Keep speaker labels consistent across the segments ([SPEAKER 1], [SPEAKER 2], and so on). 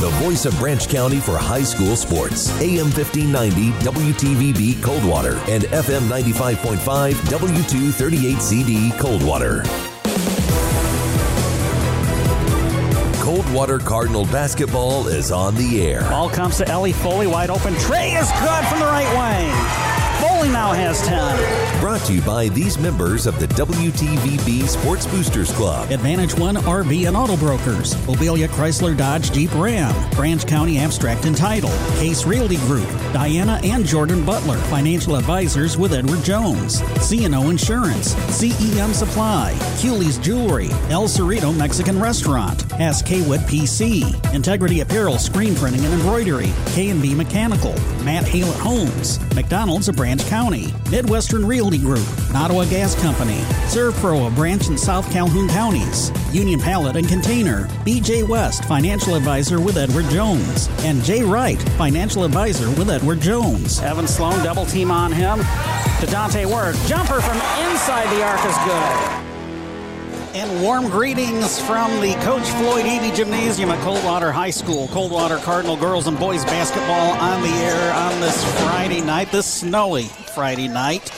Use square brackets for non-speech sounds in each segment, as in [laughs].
[SPEAKER 1] the voice of Branch County for high school sports. AM 1590 WTVB Coldwater and FM 95.5 W238CD Coldwater. Coldwater Cardinal basketball is on the air.
[SPEAKER 2] Ball comes to Ellie Foley, wide open. Trey is good from the right wing. Foley now has 10.
[SPEAKER 1] Brought to you by these members of the WTVB Sports Boosters Club.
[SPEAKER 2] Advantage One RV and Auto Brokers. Mobilia Chrysler Dodge Jeep Ram. Branch County Abstract and Title. Case Realty Group. Diana and Jordan Butler. Financial Advisors with Edward Jones. CNO Insurance. CEM Supply. Cooley's Jewelry. El Cerrito Mexican Restaurant. Hass Kaywood PC. Integrity Apparel Screen Printing and Embroidery. K&B Mechanical. Matt Hale Homes. McDonald's of Branch County. Midwestern Realty Group. Ottawa Gas Company. ServPro of Branch and South Calhoun counties. Union Pallet and Container. BJ West, Financial Advisor with Edward Jones. And Jay Wright, Financial Advisor with Edward Jones. Evan Sloan, double team on him. To Dante Word. Jumper from inside the arc is good. And warm greetings from the Coach Floyd Eby Gymnasium at Coldwater High School. Coldwater Cardinal girls and boys basketball on the air on this Friday night, this snowy Friday night.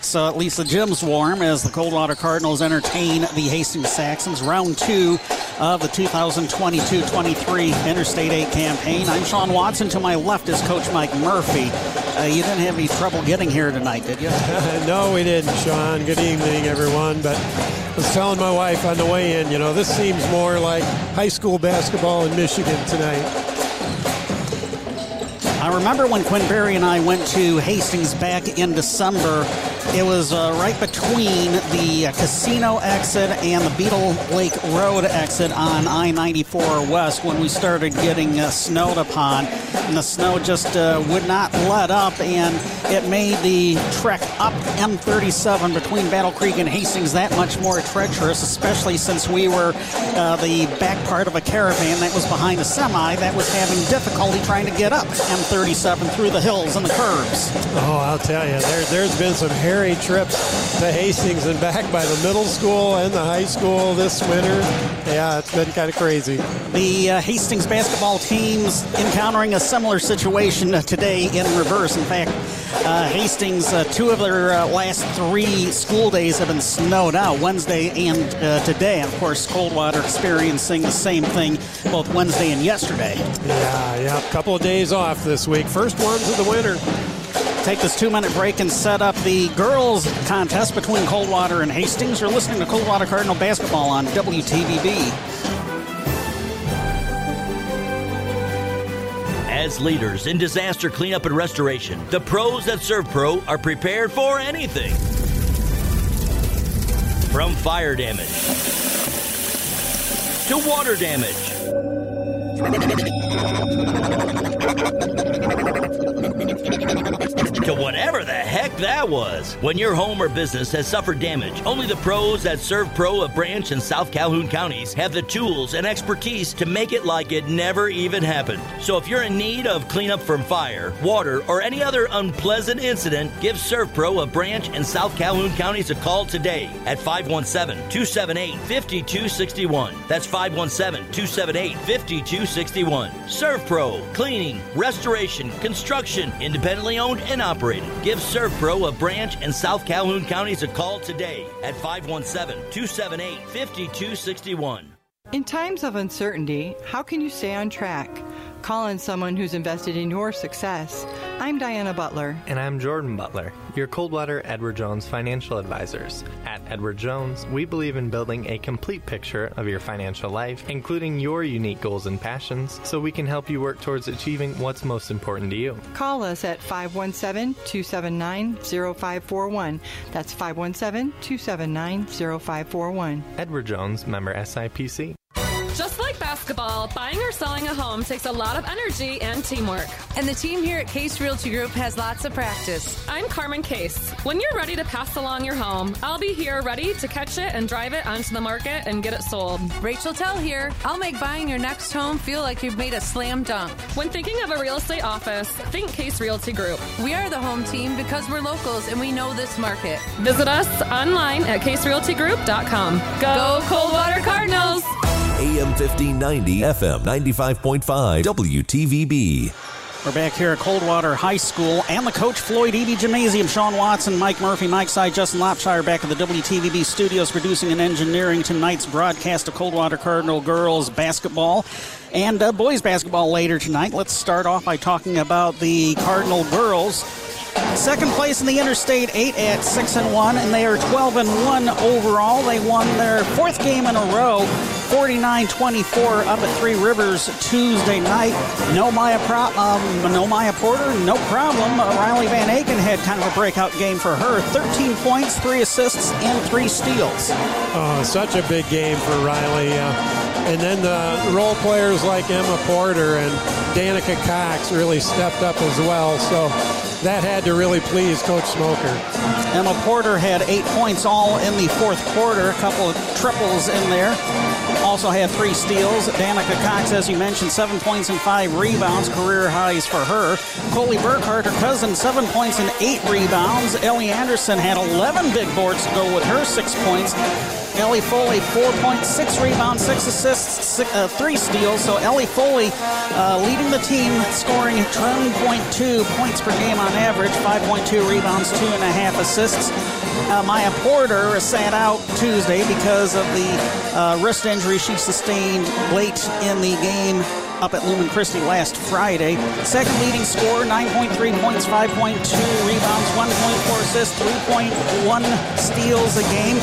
[SPEAKER 2] So at least the gym's warm as the Coldwater Cardinals entertain the Hastings Saxons. Round two of the 2022-23 Interstate 8 campaign. I'm Sean Watson. To my left is Coach Mike Murphy. Uh, you didn't have any trouble getting here tonight, did you? [laughs]
[SPEAKER 3] no, we didn't, Sean. Good evening, everyone. But I was telling my wife on the way in, you know, this seems more like high school basketball in Michigan tonight.
[SPEAKER 2] I remember when Quinn Berry and I went to Hastings back in December it was uh, right between the uh, casino exit and the Beadle Lake Road exit on I 94 West when we started getting uh, snowed upon. And the snow just uh, would not let up, and it made the trek up M37 between Battle Creek and Hastings that much more treacherous, especially since we were uh, the back part of a caravan that was behind a semi that was having difficulty trying to get up M37 through the hills and the curves.
[SPEAKER 3] Oh, I'll tell you, there, there's been some trips to Hastings and back by the middle school and the high school this winter. Yeah, it's been kind of crazy.
[SPEAKER 2] The uh, Hastings basketball team's encountering a similar situation today in reverse. In fact, uh, Hastings, uh, two of their uh, last three school days have been snowed out, Wednesday and uh, today. And of course, Coldwater experiencing the same thing both Wednesday and yesterday.
[SPEAKER 3] Yeah, yeah, a couple of days off this week. First ones of the winter
[SPEAKER 2] take this two minute break and set up the girls' contest between Coldwater and Hastings. You're listening to Coldwater Cardinal basketball on WTVB.
[SPEAKER 4] As leaders in disaster cleanup and restoration, the pros at ServPro are prepared for anything. From fire damage to water damage [laughs] to whatever the heck that was. When your home or business has suffered damage, only the pros at ServPro of Branch and South Calhoun counties have the tools and expertise to make it like it never even happened. So if you're in need of cleanup from fire, water, or any other unpleasant incident, give ServPro of Branch and South Calhoun counties a call today at 517 278 5261. That's 517 278 5261. ServPro, cleaning, restoration, construction, independently owned and operated. Give ServPro of Branch and South Calhoun counties a call today at 517 278 5261.
[SPEAKER 5] In times of uncertainty, how can you stay on track? Call on someone who's invested in your success. I'm Diana Butler.
[SPEAKER 6] And I'm Jordan Butler, your Coldwater Edward Jones financial advisors. At Edward Jones, we believe in building a complete picture of your financial life, including your unique goals and passions, so we can help you work towards achieving what's most important to you.
[SPEAKER 5] Call us at 517 279 0541. That's 517 279 0541.
[SPEAKER 6] Edward Jones, member SIPC.
[SPEAKER 7] Like basketball, buying or selling a home takes a lot of energy and teamwork.
[SPEAKER 8] And the team here at Case Realty Group has lots of practice.
[SPEAKER 7] I'm Carmen Case. When you're ready to pass along your home, I'll be here ready to catch it and drive it onto the market and get it sold.
[SPEAKER 8] Rachel Tell here. I'll make buying your next home feel like you've made a slam dunk.
[SPEAKER 7] When thinking of a real estate office, think Case Realty Group.
[SPEAKER 8] We are the home team because we're locals and we know this market.
[SPEAKER 7] Visit us online at caserealtygroup.com. Go, Go Coldwater Cardinals!
[SPEAKER 1] AM 1590, FM 95.5, WTVB.
[SPEAKER 2] We're back here at Coldwater High School and the coach Floyd Eby Gymnasium. Sean Watson, Mike Murphy, Mike Side, Justin Lopshire back at the WTVB studios producing and engineering tonight's broadcast of Coldwater Cardinal girls basketball and uh, boys basketball later tonight. Let's start off by talking about the Cardinal girls. Second place in the Interstate 8 at 6 and 1, and they are 12 and 1 overall. They won their fourth game in a row, 49-24 up at Three Rivers Tuesday night. No Maya, Pro- um, no Maya Porter, no problem. Uh, Riley Van Aken had kind of a breakout game for her. 13 points, three assists, and three steals.
[SPEAKER 3] Oh, such a big game for Riley. Uh, and then the role players like Emma Porter and Danica Cox really stepped up as well. So that had to really please Coach Smoker.
[SPEAKER 2] Emma Porter had eight points all in the fourth quarter, a couple of triples in there. Also had three steals. Danica Cox, as you mentioned, seven points and five rebounds, career highs for her. Coley Burkhart, her cousin, seven points and eight rebounds. Ellie Anderson had 11 big boards to go with her six points. Ellie Foley, 4.6 rebounds, six assists, six, uh, three steals. So Ellie Foley uh, leading the team, scoring 10.2 points per game on average, 5.2 rebounds, two and a half assists. Uh, Maya Porter sat out Tuesday because of the uh, wrist injury she sustained late in the game up at Lumen Christi last Friday. Second leading scorer, 9.3 points, 5.2 rebounds, 1.4 assists, 3.1 steals a game.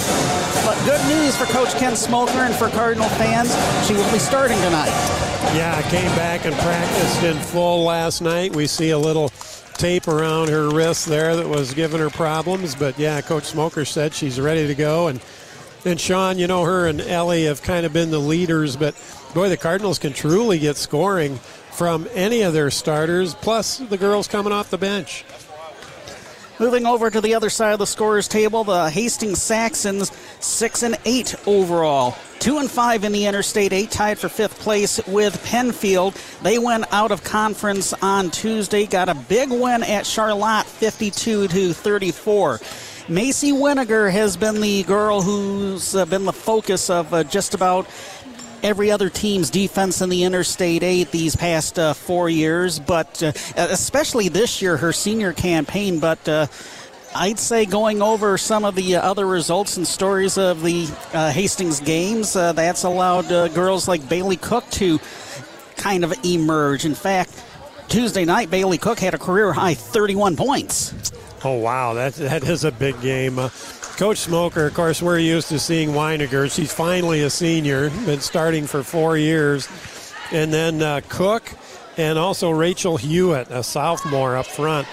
[SPEAKER 2] But good news for Coach Ken Smoker and for Cardinal fans, she will be starting tonight.
[SPEAKER 3] Yeah, I came back and practiced in full last night. We see a little tape around her wrist there that was giving her problems. But yeah, Coach Smoker said she's ready to go. And and Sean, you know, her and Ellie have kind of been the leaders, but boy, the Cardinals can truly get scoring from any of their starters, plus the girls coming off the bench.
[SPEAKER 2] Moving over to the other side of the scorers table, the Hastings Saxons six and eight overall, two and five in the Interstate Eight, tied for fifth place with Pennfield. They went out of conference on Tuesday, got a big win at Charlotte, 52 to 34. Macy Winiger has been the girl who's been the focus of uh, just about every other team's defense in the Interstate 8 these past uh, four years, but uh, especially this year, her senior campaign. But uh, I'd say going over some of the other results and stories of the uh, Hastings games, uh, that's allowed uh, girls like Bailey Cook to kind of emerge. In fact, Tuesday night, Bailey Cook had a career high 31 points.
[SPEAKER 3] Oh, wow. That, that is a big game. Coach Smoker, of course, we're used to seeing Weiniger. She's finally a senior, been starting for four years. And then uh, Cook and also Rachel Hewitt, a sophomore up front.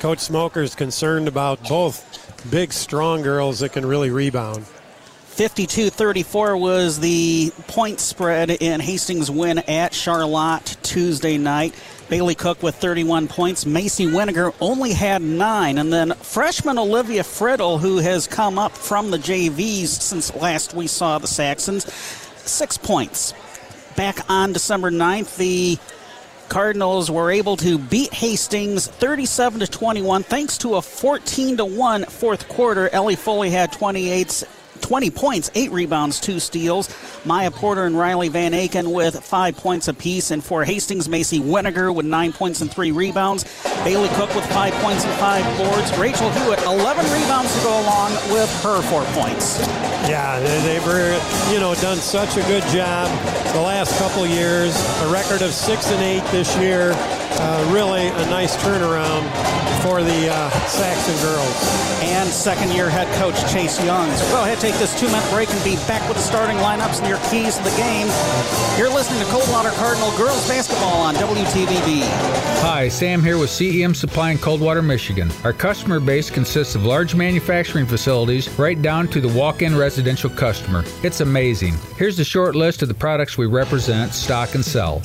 [SPEAKER 3] Coach Smoker's concerned about both big, strong girls that can really rebound.
[SPEAKER 2] 52 34 was the point spread in Hastings' win at Charlotte Tuesday night. Bailey Cook with 31 points. Macy Winiger only had nine. And then freshman Olivia Friddle, who has come up from the JVs since last we saw the Saxons, six points. Back on December 9th, the Cardinals were able to beat Hastings 37 to 21 thanks to a 14 to 1 fourth quarter. Ellie Foley had 28 20 points, 8 rebounds, 2 steals. Maya Porter and Riley Van Aken with 5 points apiece. And for Hastings, Macy Winiger with 9 points and 3 rebounds. Bailey Cook with 5 points and 5 boards. Rachel Hewitt, 11 rebounds to go along with her 4 points.
[SPEAKER 3] Yeah, they've you know done such a good job the last couple years. A record of 6 and 8 this year. Uh, really a nice turnaround for the uh, Saxon girls.
[SPEAKER 2] And second year head coach Chase Young. So go ahead, take this two minute break and be back with the starting lineups and your keys to the game. You're listening to Coldwater Cardinal Girls Basketball on WTVB.
[SPEAKER 9] Hi, Sam here with CEM Supply in Coldwater, Michigan. Our customer base consists of large manufacturing facilities right down to the walk in residential customer. It's amazing. Here's the short list of the products we represent, stock, and sell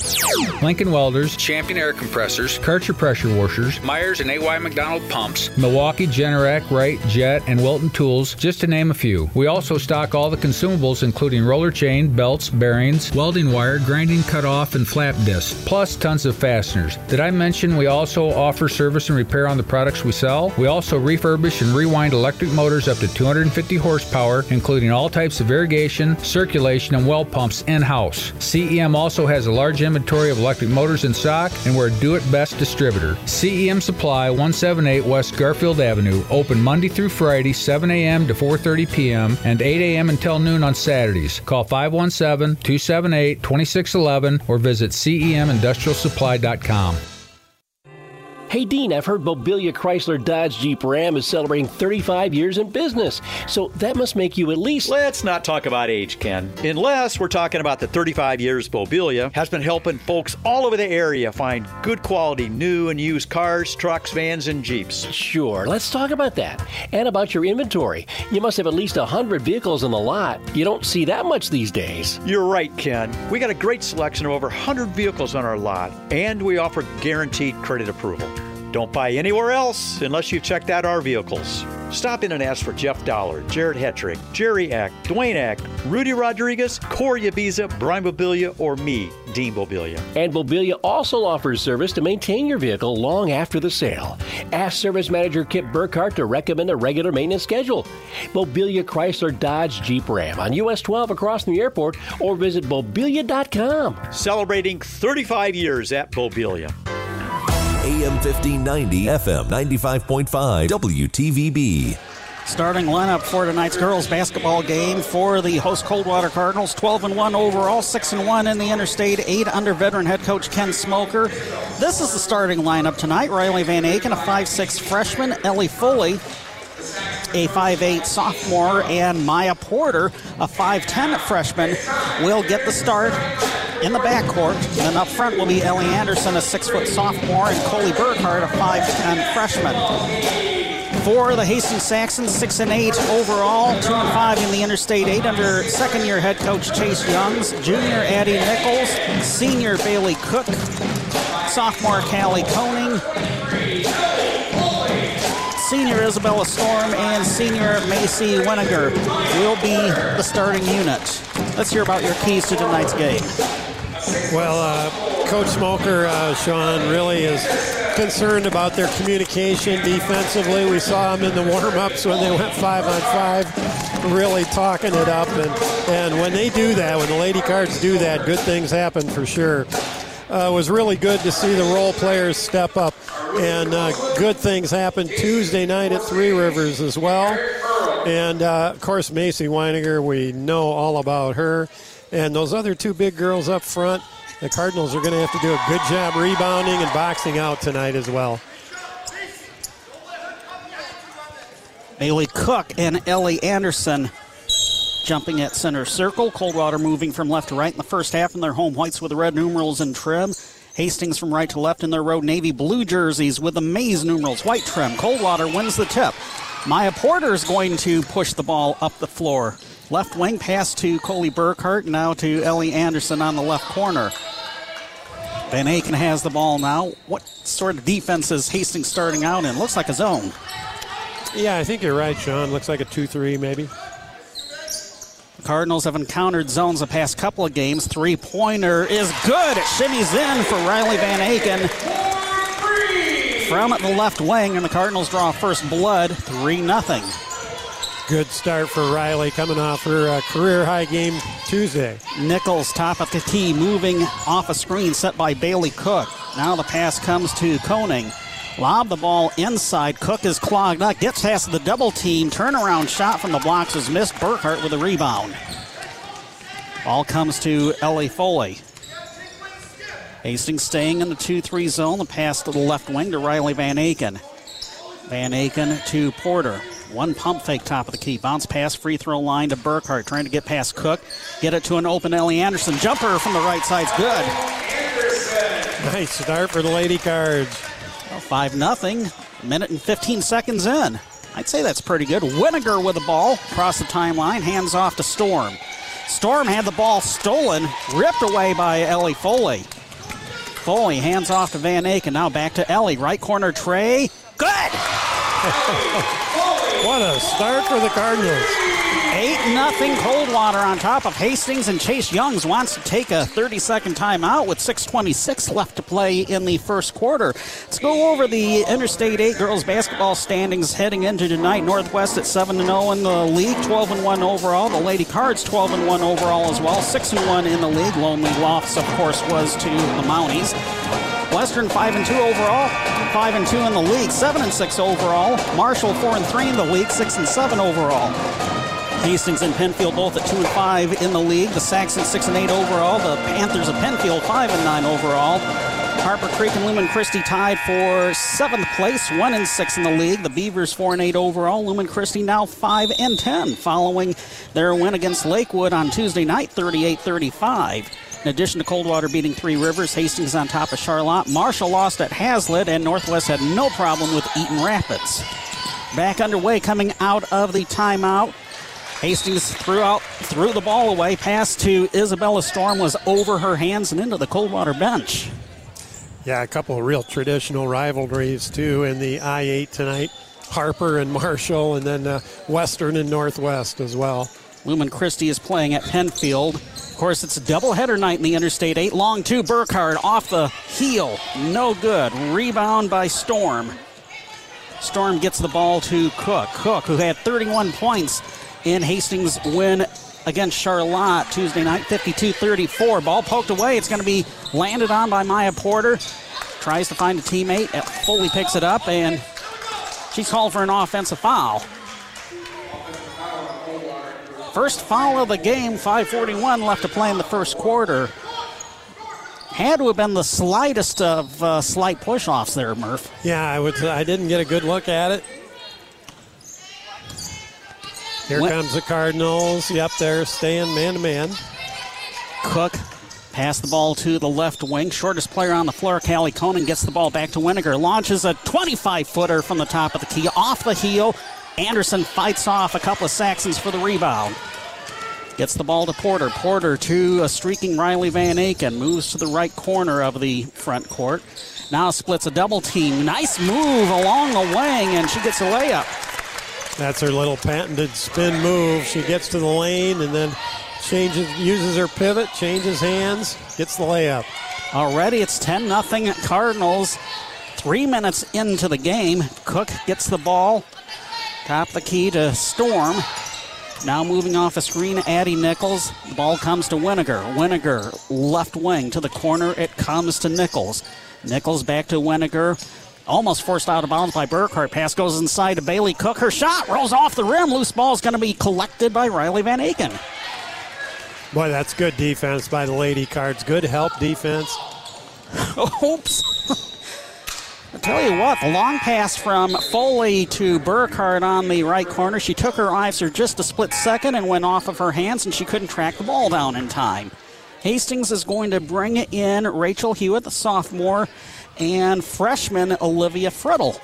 [SPEAKER 9] Lincoln Welders, Champion Air Compressors compressors, Karcher pressure washers, Myers and AY McDonald pumps, Milwaukee Generac, Wright, Jet, and Wilton tools, just to name a few. We also stock all the consumables, including roller chain, belts, bearings, welding wire, grinding cutoff, and flap disc, plus tons of fasteners. Did I mention we also offer service and repair on the products we sell? We also refurbish and rewind electric motors up to 250 horsepower, including all types of irrigation, circulation, and well pumps in house. CEM also has a large inventory of electric motors in stock, and we're a best distributor. CEM Supply, 178 West Garfield Avenue, open Monday through Friday, 7 a.m. to 4:30 p.m. and 8 a.m. until noon on Saturdays. Call 517-278-2611 or visit cemindustrialsupply.com.
[SPEAKER 10] Hey Dean, I've heard Mobilia Chrysler Dodge Jeep Ram is celebrating 35 years in business. So that must make you at least.
[SPEAKER 11] Let's not talk about age, Ken. Unless we're talking about the 35 years Mobilia has been helping folks all over the area find good quality new and used cars, trucks, vans, and Jeeps.
[SPEAKER 10] Sure, let's talk about that. And about your inventory. You must have at least 100 vehicles in the lot. You don't see that much these days.
[SPEAKER 11] You're right, Ken. We got a great selection of over 100 vehicles on our lot, and we offer guaranteed credit approval. Don't buy anywhere else unless you've checked out our vehicles. Stop in and ask for Jeff Dollar, Jared Hetrick, Jerry Eck, Dwayne Eck, Rudy Rodriguez, Corey Ibiza, Brian Mobilia, or me, Dean Mobilia.
[SPEAKER 10] And Mobilia also offers service to maintain your vehicle long after the sale. Ask Service Manager Kip Burkhart to recommend a regular maintenance schedule. Mobilia Chrysler Dodge Jeep Ram on US 12 across from the airport or visit mobilia.com.
[SPEAKER 11] Celebrating 35 years at Mobilia.
[SPEAKER 1] AM 1590, FM 95.5, WTVB.
[SPEAKER 2] Starting lineup for tonight's girls basketball game for the host Coldwater Cardinals. 12 and 1 overall, 6 and 1 in the interstate, 8 under veteran head coach Ken Smoker. This is the starting lineup tonight. Riley Van Aken, a 5'6 freshman, Ellie Foley, a 5'8 sophomore, and Maya Porter, a 5'10 freshman, will get the start in the backcourt. And then up front will be Ellie Anderson, a 6 foot sophomore, and Coley Burkhardt, a 5'10 freshman. For the Hastings Saxons, 6 and 8 overall, 2 and 5 in the Interstate 8 under second year head coach Chase Youngs, junior Addie Nichols, senior Bailey Cook, sophomore Callie Koning, senior Isabella Storm and senior Macy Weniger will be the starting unit. Let's hear about your keys to tonight's game.
[SPEAKER 3] Well, uh, Coach Smoker, uh, Sean, really is concerned about their communication defensively. We saw them in the warm-ups when they went five on five, really talking it up. And, and when they do that, when the Lady Cards do that, good things happen for sure. Uh, was really good to see the role players step up, and uh, good things happen Tuesday night at Three Rivers as well. And uh, of course, Macy Weiniger, we know all about her. And those other two big girls up front, the Cardinals are going to have to do a good job rebounding and boxing out tonight as well.
[SPEAKER 2] Bailey Cook and Ellie Anderson jumping at center circle. Coldwater moving from left to right in the first half in their home whites with the red numerals and trim. Hastings from right to left in their road navy blue jerseys with the maize numerals, white trim. Coldwater wins the tip. Maya Porter is going to push the ball up the floor. Left wing pass to Coley Burkhart, now to Ellie Anderson on the left corner. Van Aken has the ball now. What sort of defense is Hastings starting out in? Looks like a zone.
[SPEAKER 3] Yeah, I think you're right, Sean. Looks like a 2 3 maybe.
[SPEAKER 2] Cardinals have encountered zones the past couple of games. Three pointer is good. It shimmies in for Riley Van Aken. From the left wing, and the Cardinals draw first blood 3 0.
[SPEAKER 3] Good start for Riley coming off her uh, career high game Tuesday.
[SPEAKER 2] Nichols, top of the key, moving off a screen set by Bailey Cook. Now the pass comes to Koning. Lob the ball inside. Cook is clogged up. Gets past the double team. Turnaround shot from the blocks is missed. Burkhart with a rebound. Ball comes to Ellie Foley. Hastings staying in the 2 3 zone. The pass to the left wing to Riley Van Aken. Van Aken to Porter. One pump fake top of the key. Bounce pass, free throw line to Burkhart. Trying to get past Cook. Get it to an open Ellie Anderson. Jumper from the right side's good.
[SPEAKER 3] Nice start for the Lady Cards.
[SPEAKER 2] Well, 5 nothing. Minute and 15 seconds in. I'd say that's pretty good. Winiger with the ball across the timeline. Hands off to Storm. Storm had the ball stolen, ripped away by Ellie Foley. Foley hands off to Van Aken. Now back to Ellie. Right corner tray. Good! [laughs]
[SPEAKER 3] what a start for the Cardinals.
[SPEAKER 2] 8 nothing Coldwater on top of Hastings, and Chase Youngs wants to take a 30 second timeout with 6.26 left to play in the first quarter. Let's go over the Interstate 8 girls basketball standings heading into tonight. Northwest at 7 0 in the league, 12 1 overall. The Lady Cards 12 1 overall as well, 6 1 in the league. Lonely Lofts, of course, was to the Mounties. Western 5 and 2 overall, 5 and 2 in the league, 7 and 6 overall. Marshall 4 and 3 in the league, 6 and 7 overall. Hastings and Pennfield both at two and five in the league. The Saxons six and eight overall. The Panthers of Pennfield five and nine overall. Harper Creek and Lumen Christi tied for seventh place, one and six in the league. The Beavers four and eight overall. Lumen Christi now five and ten, following their win against Lakewood on Tuesday night, 38-35. In addition to Coldwater beating Three Rivers, Hastings on top of Charlotte. Marshall lost at Haslett, and Northwest had no problem with Eaton Rapids. Back underway, coming out of the timeout. Hastings threw out, threw the ball away. Pass to Isabella Storm was over her hands and into the Coldwater bench.
[SPEAKER 3] Yeah, a couple of real traditional rivalries too in the I-8 tonight. Harper and Marshall, and then uh, Western and Northwest as well.
[SPEAKER 2] Lumen Christi is playing at Pennfield. Of course, it's a doubleheader night in the Interstate 8. Long two, Burkhardt off the heel. No good. Rebound by Storm. Storm gets the ball to Cook. Cook, who had 31 points in Hastings' win against Charlotte Tuesday night, 52 34. Ball poked away. It's going to be landed on by Maya Porter. Tries to find a teammate. Foley picks it up, and she's called for an offensive foul. First foul of the game, 5.41 left to play in the first quarter. Had to have been the slightest of uh, slight push offs there, Murph.
[SPEAKER 3] Yeah, I would. I didn't get a good look at it. Here comes the Cardinals. Yep, they're staying man to man.
[SPEAKER 2] Cook pass the ball to the left wing. Shortest player on the floor, Callie Koning, gets the ball back to Winiger. Launches a 25 footer from the top of the key. Off the heel. Anderson fights off a couple of Saxons for the rebound. Gets the ball to Porter. Porter to a streaking Riley Van Aken. Moves to the right corner of the front court. Now splits a double team. Nice move along the wing, and she gets a layup.
[SPEAKER 3] That's her little patented spin move. She gets to the lane and then changes, uses her pivot, changes hands, gets the layup.
[SPEAKER 2] Already it's 10 0 Cardinals. Three minutes into the game. Cook gets the ball. Top the key to Storm. Now moving off a screen, Addie Nichols. The ball comes to Winiger. Winiger, left wing to the corner. It comes to Nichols. Nichols back to Winiger. Almost forced out of bounds by Burkhardt. Pass goes inside to Bailey Cook. Her shot rolls off the rim. Loose ball is going to be collected by Riley Van Aken.
[SPEAKER 3] Boy, that's good defense by the Lady Cards. Good help defense. [laughs]
[SPEAKER 2] Oops. I tell you what, the long pass from Foley to Burkhardt on the right corner. She took her eyes for just a split second and went off of her hands, and she couldn't track the ball down in time. Hastings is going to bring in Rachel Hewitt, the sophomore, and freshman Olivia Friddle.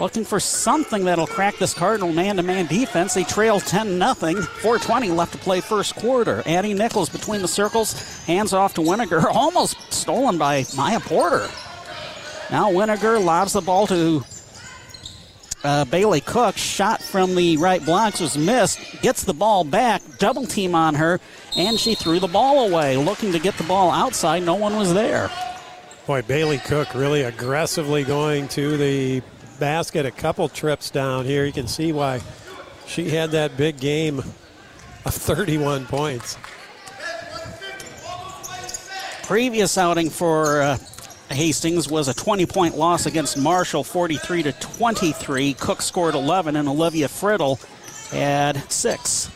[SPEAKER 2] Looking for something that'll crack this Cardinal man to man defense. They trail 10 0. 420 left to play first quarter. Addie Nichols between the circles. Hands off to Winiger. [laughs] Almost stolen by Maya Porter. Now Winiger lobs the ball to uh, Bailey Cook. Shot from the right blocks was missed. Gets the ball back. Double team on her. And she threw the ball away. Looking to get the ball outside. No one was there.
[SPEAKER 3] Boy, Bailey Cook really aggressively going to the basket a couple trips down here. You can see why she had that big game of 31 points.
[SPEAKER 2] Previous outing for uh, Hastings was a 20 point loss against Marshall, 43 to 23. Cook scored 11, and Olivia Friddle had six.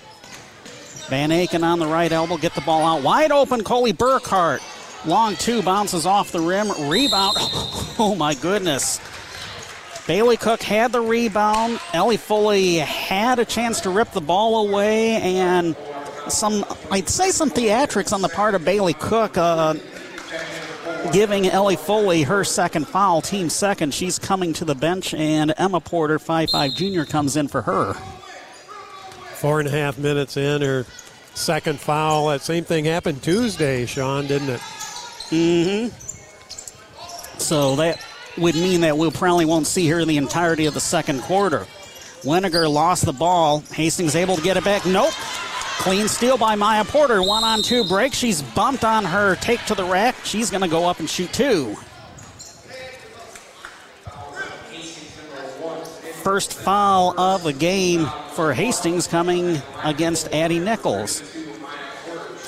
[SPEAKER 2] Van Aken on the right elbow, get the ball out wide open. Coley Burkhardt, long two, bounces off the rim, rebound. [laughs] Oh my goodness. Bailey Cook had the rebound. Ellie Foley had a chance to rip the ball away, and some, I'd say, some theatrics on the part of Bailey Cook, uh, giving Ellie Foley her second foul, team second. She's coming to the bench, and Emma Porter, 5'5 junior, comes in for her.
[SPEAKER 3] Four and a half minutes in, her second foul. That same thing happened Tuesday, Sean, didn't it?
[SPEAKER 2] Mm-hmm. So that would mean that we probably won't see her in the entirety of the second quarter. Winiger lost the ball. Hastings able to get it back. Nope. Clean steal by Maya Porter. One on two break. She's bumped on her take to the rack. She's going to go up and shoot two. First foul of the game for Hastings coming against Addie Nichols.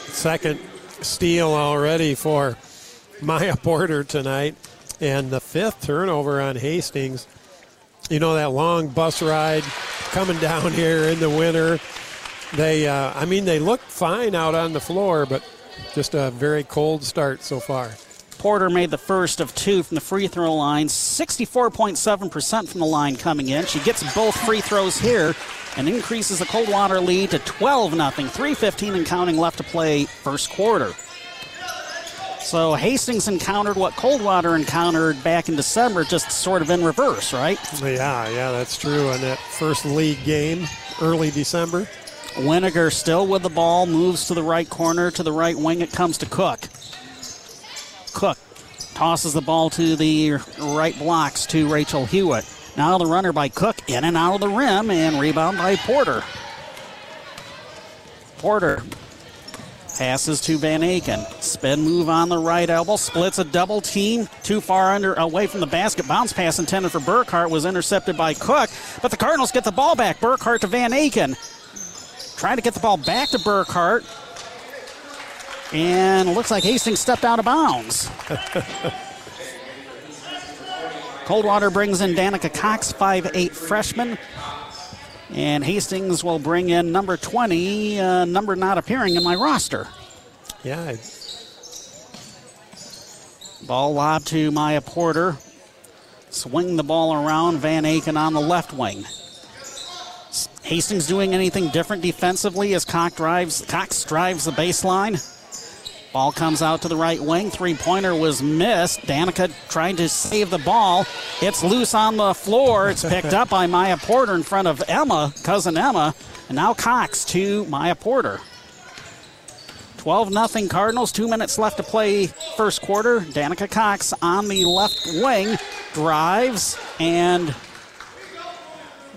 [SPEAKER 3] Second steal already for Maya Porter tonight, and the fifth turnover on Hastings. You know that long bus ride coming down here in the winter. They, uh, I mean, they look fine out on the floor, but just a very cold start so far.
[SPEAKER 2] Porter made the first of two from the free throw line, 64.7% from the line coming in. She gets both free throws here and increases the Coldwater lead to 12 0. 3.15 and counting left to play first quarter. So Hastings encountered what Coldwater encountered back in December, just sort of in reverse, right?
[SPEAKER 3] Yeah, yeah, that's true. On that first league game, early December.
[SPEAKER 2] Winiger still with the ball, moves to the right corner, to the right wing. It comes to Cook. Cook tosses the ball to the right blocks to Rachel Hewitt. Now the runner by Cook in and out of the rim and rebound by Porter. Porter passes to Van Aken. Spin move on the right elbow, splits a double team. Too far under away from the basket. Bounce pass intended for Burkhart was intercepted by Cook, but the Cardinals get the ball back. Burkhart to Van Aken. Trying to get the ball back to Burkhart. And looks like Hastings stepped out of bounds. [laughs] Coldwater brings in Danica Cox, 5'8 freshman. And Hastings will bring in number 20, uh, number not appearing in my roster.
[SPEAKER 3] Yeah.
[SPEAKER 2] Ball lob to Maya Porter. Swing the ball around Van Aken on the left wing. Hastings doing anything different defensively as Cox drives, Cox drives the baseline. Ball comes out to the right wing. Three pointer was missed. Danica trying to save the ball. It's loose on the floor. It's picked up by Maya Porter in front of Emma, cousin Emma. And now Cox to Maya Porter. 12 0 Cardinals. Two minutes left to play first quarter. Danica Cox on the left wing drives, and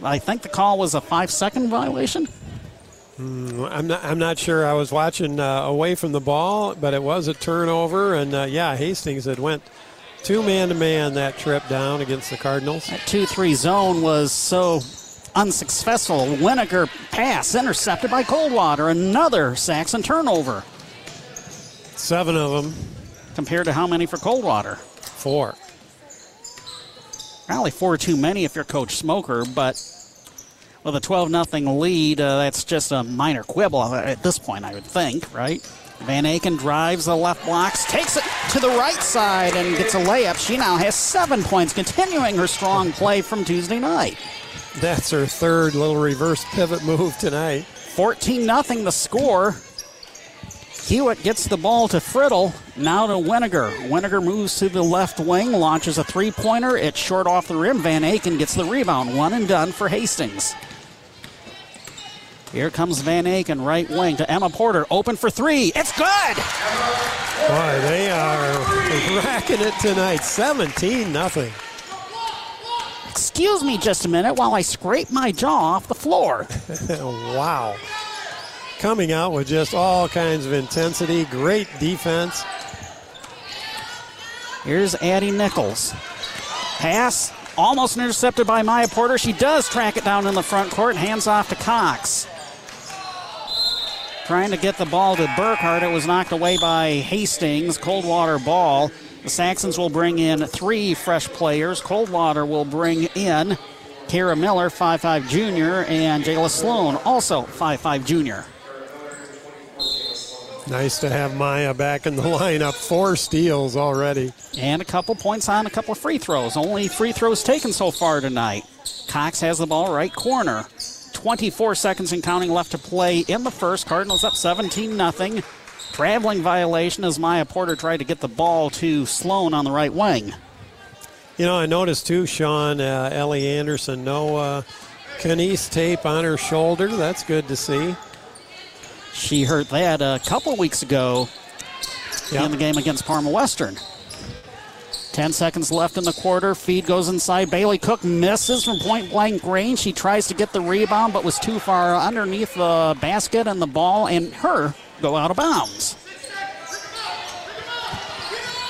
[SPEAKER 2] I think the call was a five second violation.
[SPEAKER 3] Mm, I'm not. I'm not sure. I was watching uh, away from the ball, but it was a turnover, and uh, yeah, Hastings had went two man to man that trip down against the Cardinals.
[SPEAKER 2] That two three zone was so unsuccessful. Winiger pass intercepted by Coldwater. Another Saxon turnover.
[SPEAKER 3] Seven of them.
[SPEAKER 2] Compared to how many for Coldwater?
[SPEAKER 3] Four.
[SPEAKER 2] Probably four too many if you're Coach Smoker, but with a 12 0 lead, uh, that's just a minor quibble at this point, I would think, right? Van Aken drives the left blocks, takes it to the right side, and gets a layup. She now has seven points, continuing her strong play from Tuesday night.
[SPEAKER 3] That's her third little reverse pivot move tonight.
[SPEAKER 2] 14 0 the score. Hewitt gets the ball to Friddle. Now to Winiger. Winiger moves to the left wing, launches a three pointer. It's short off the rim. Van Aken gets the rebound. One and done for Hastings. Here comes Van Aken, right wing to Emma Porter. Open for three. It's good.
[SPEAKER 3] Boy, they are racking it tonight. 17 nothing.
[SPEAKER 2] Excuse me just a minute while I scrape my jaw off the floor. [laughs]
[SPEAKER 3] wow. Coming out with just all kinds of intensity, great defense.
[SPEAKER 2] Here's Addie Nichols. Pass almost intercepted by Maya Porter. She does track it down in the front court, hands off to Cox. Trying to get the ball to Burkhardt. It was knocked away by Hastings. Coldwater ball. The Saxons will bring in three fresh players. Coldwater will bring in Kara Miller, 5'5 junior, and Jayla Sloan, also 5'5 junior.
[SPEAKER 3] Nice to have Maya back in the [laughs] lineup. Four steals already.
[SPEAKER 2] And a couple points on a couple of free throws. Only free throws taken so far tonight. Cox has the ball right corner. 24 seconds and counting left to play in the first. Cardinals up 17 0. Traveling violation as Maya Porter tried to get the ball to Sloan on the right wing.
[SPEAKER 3] You know, I noticed too, Sean, uh, Ellie Anderson, no uh, Kinesio tape on her shoulder. That's good to see.
[SPEAKER 2] She hurt that a couple weeks ago yep. in the game against Parma Western. 10 seconds left in the quarter. Feed goes inside. Bailey Cook misses from point blank range. She tries to get the rebound, but was too far underneath the basket, and the ball and her go out of bounds.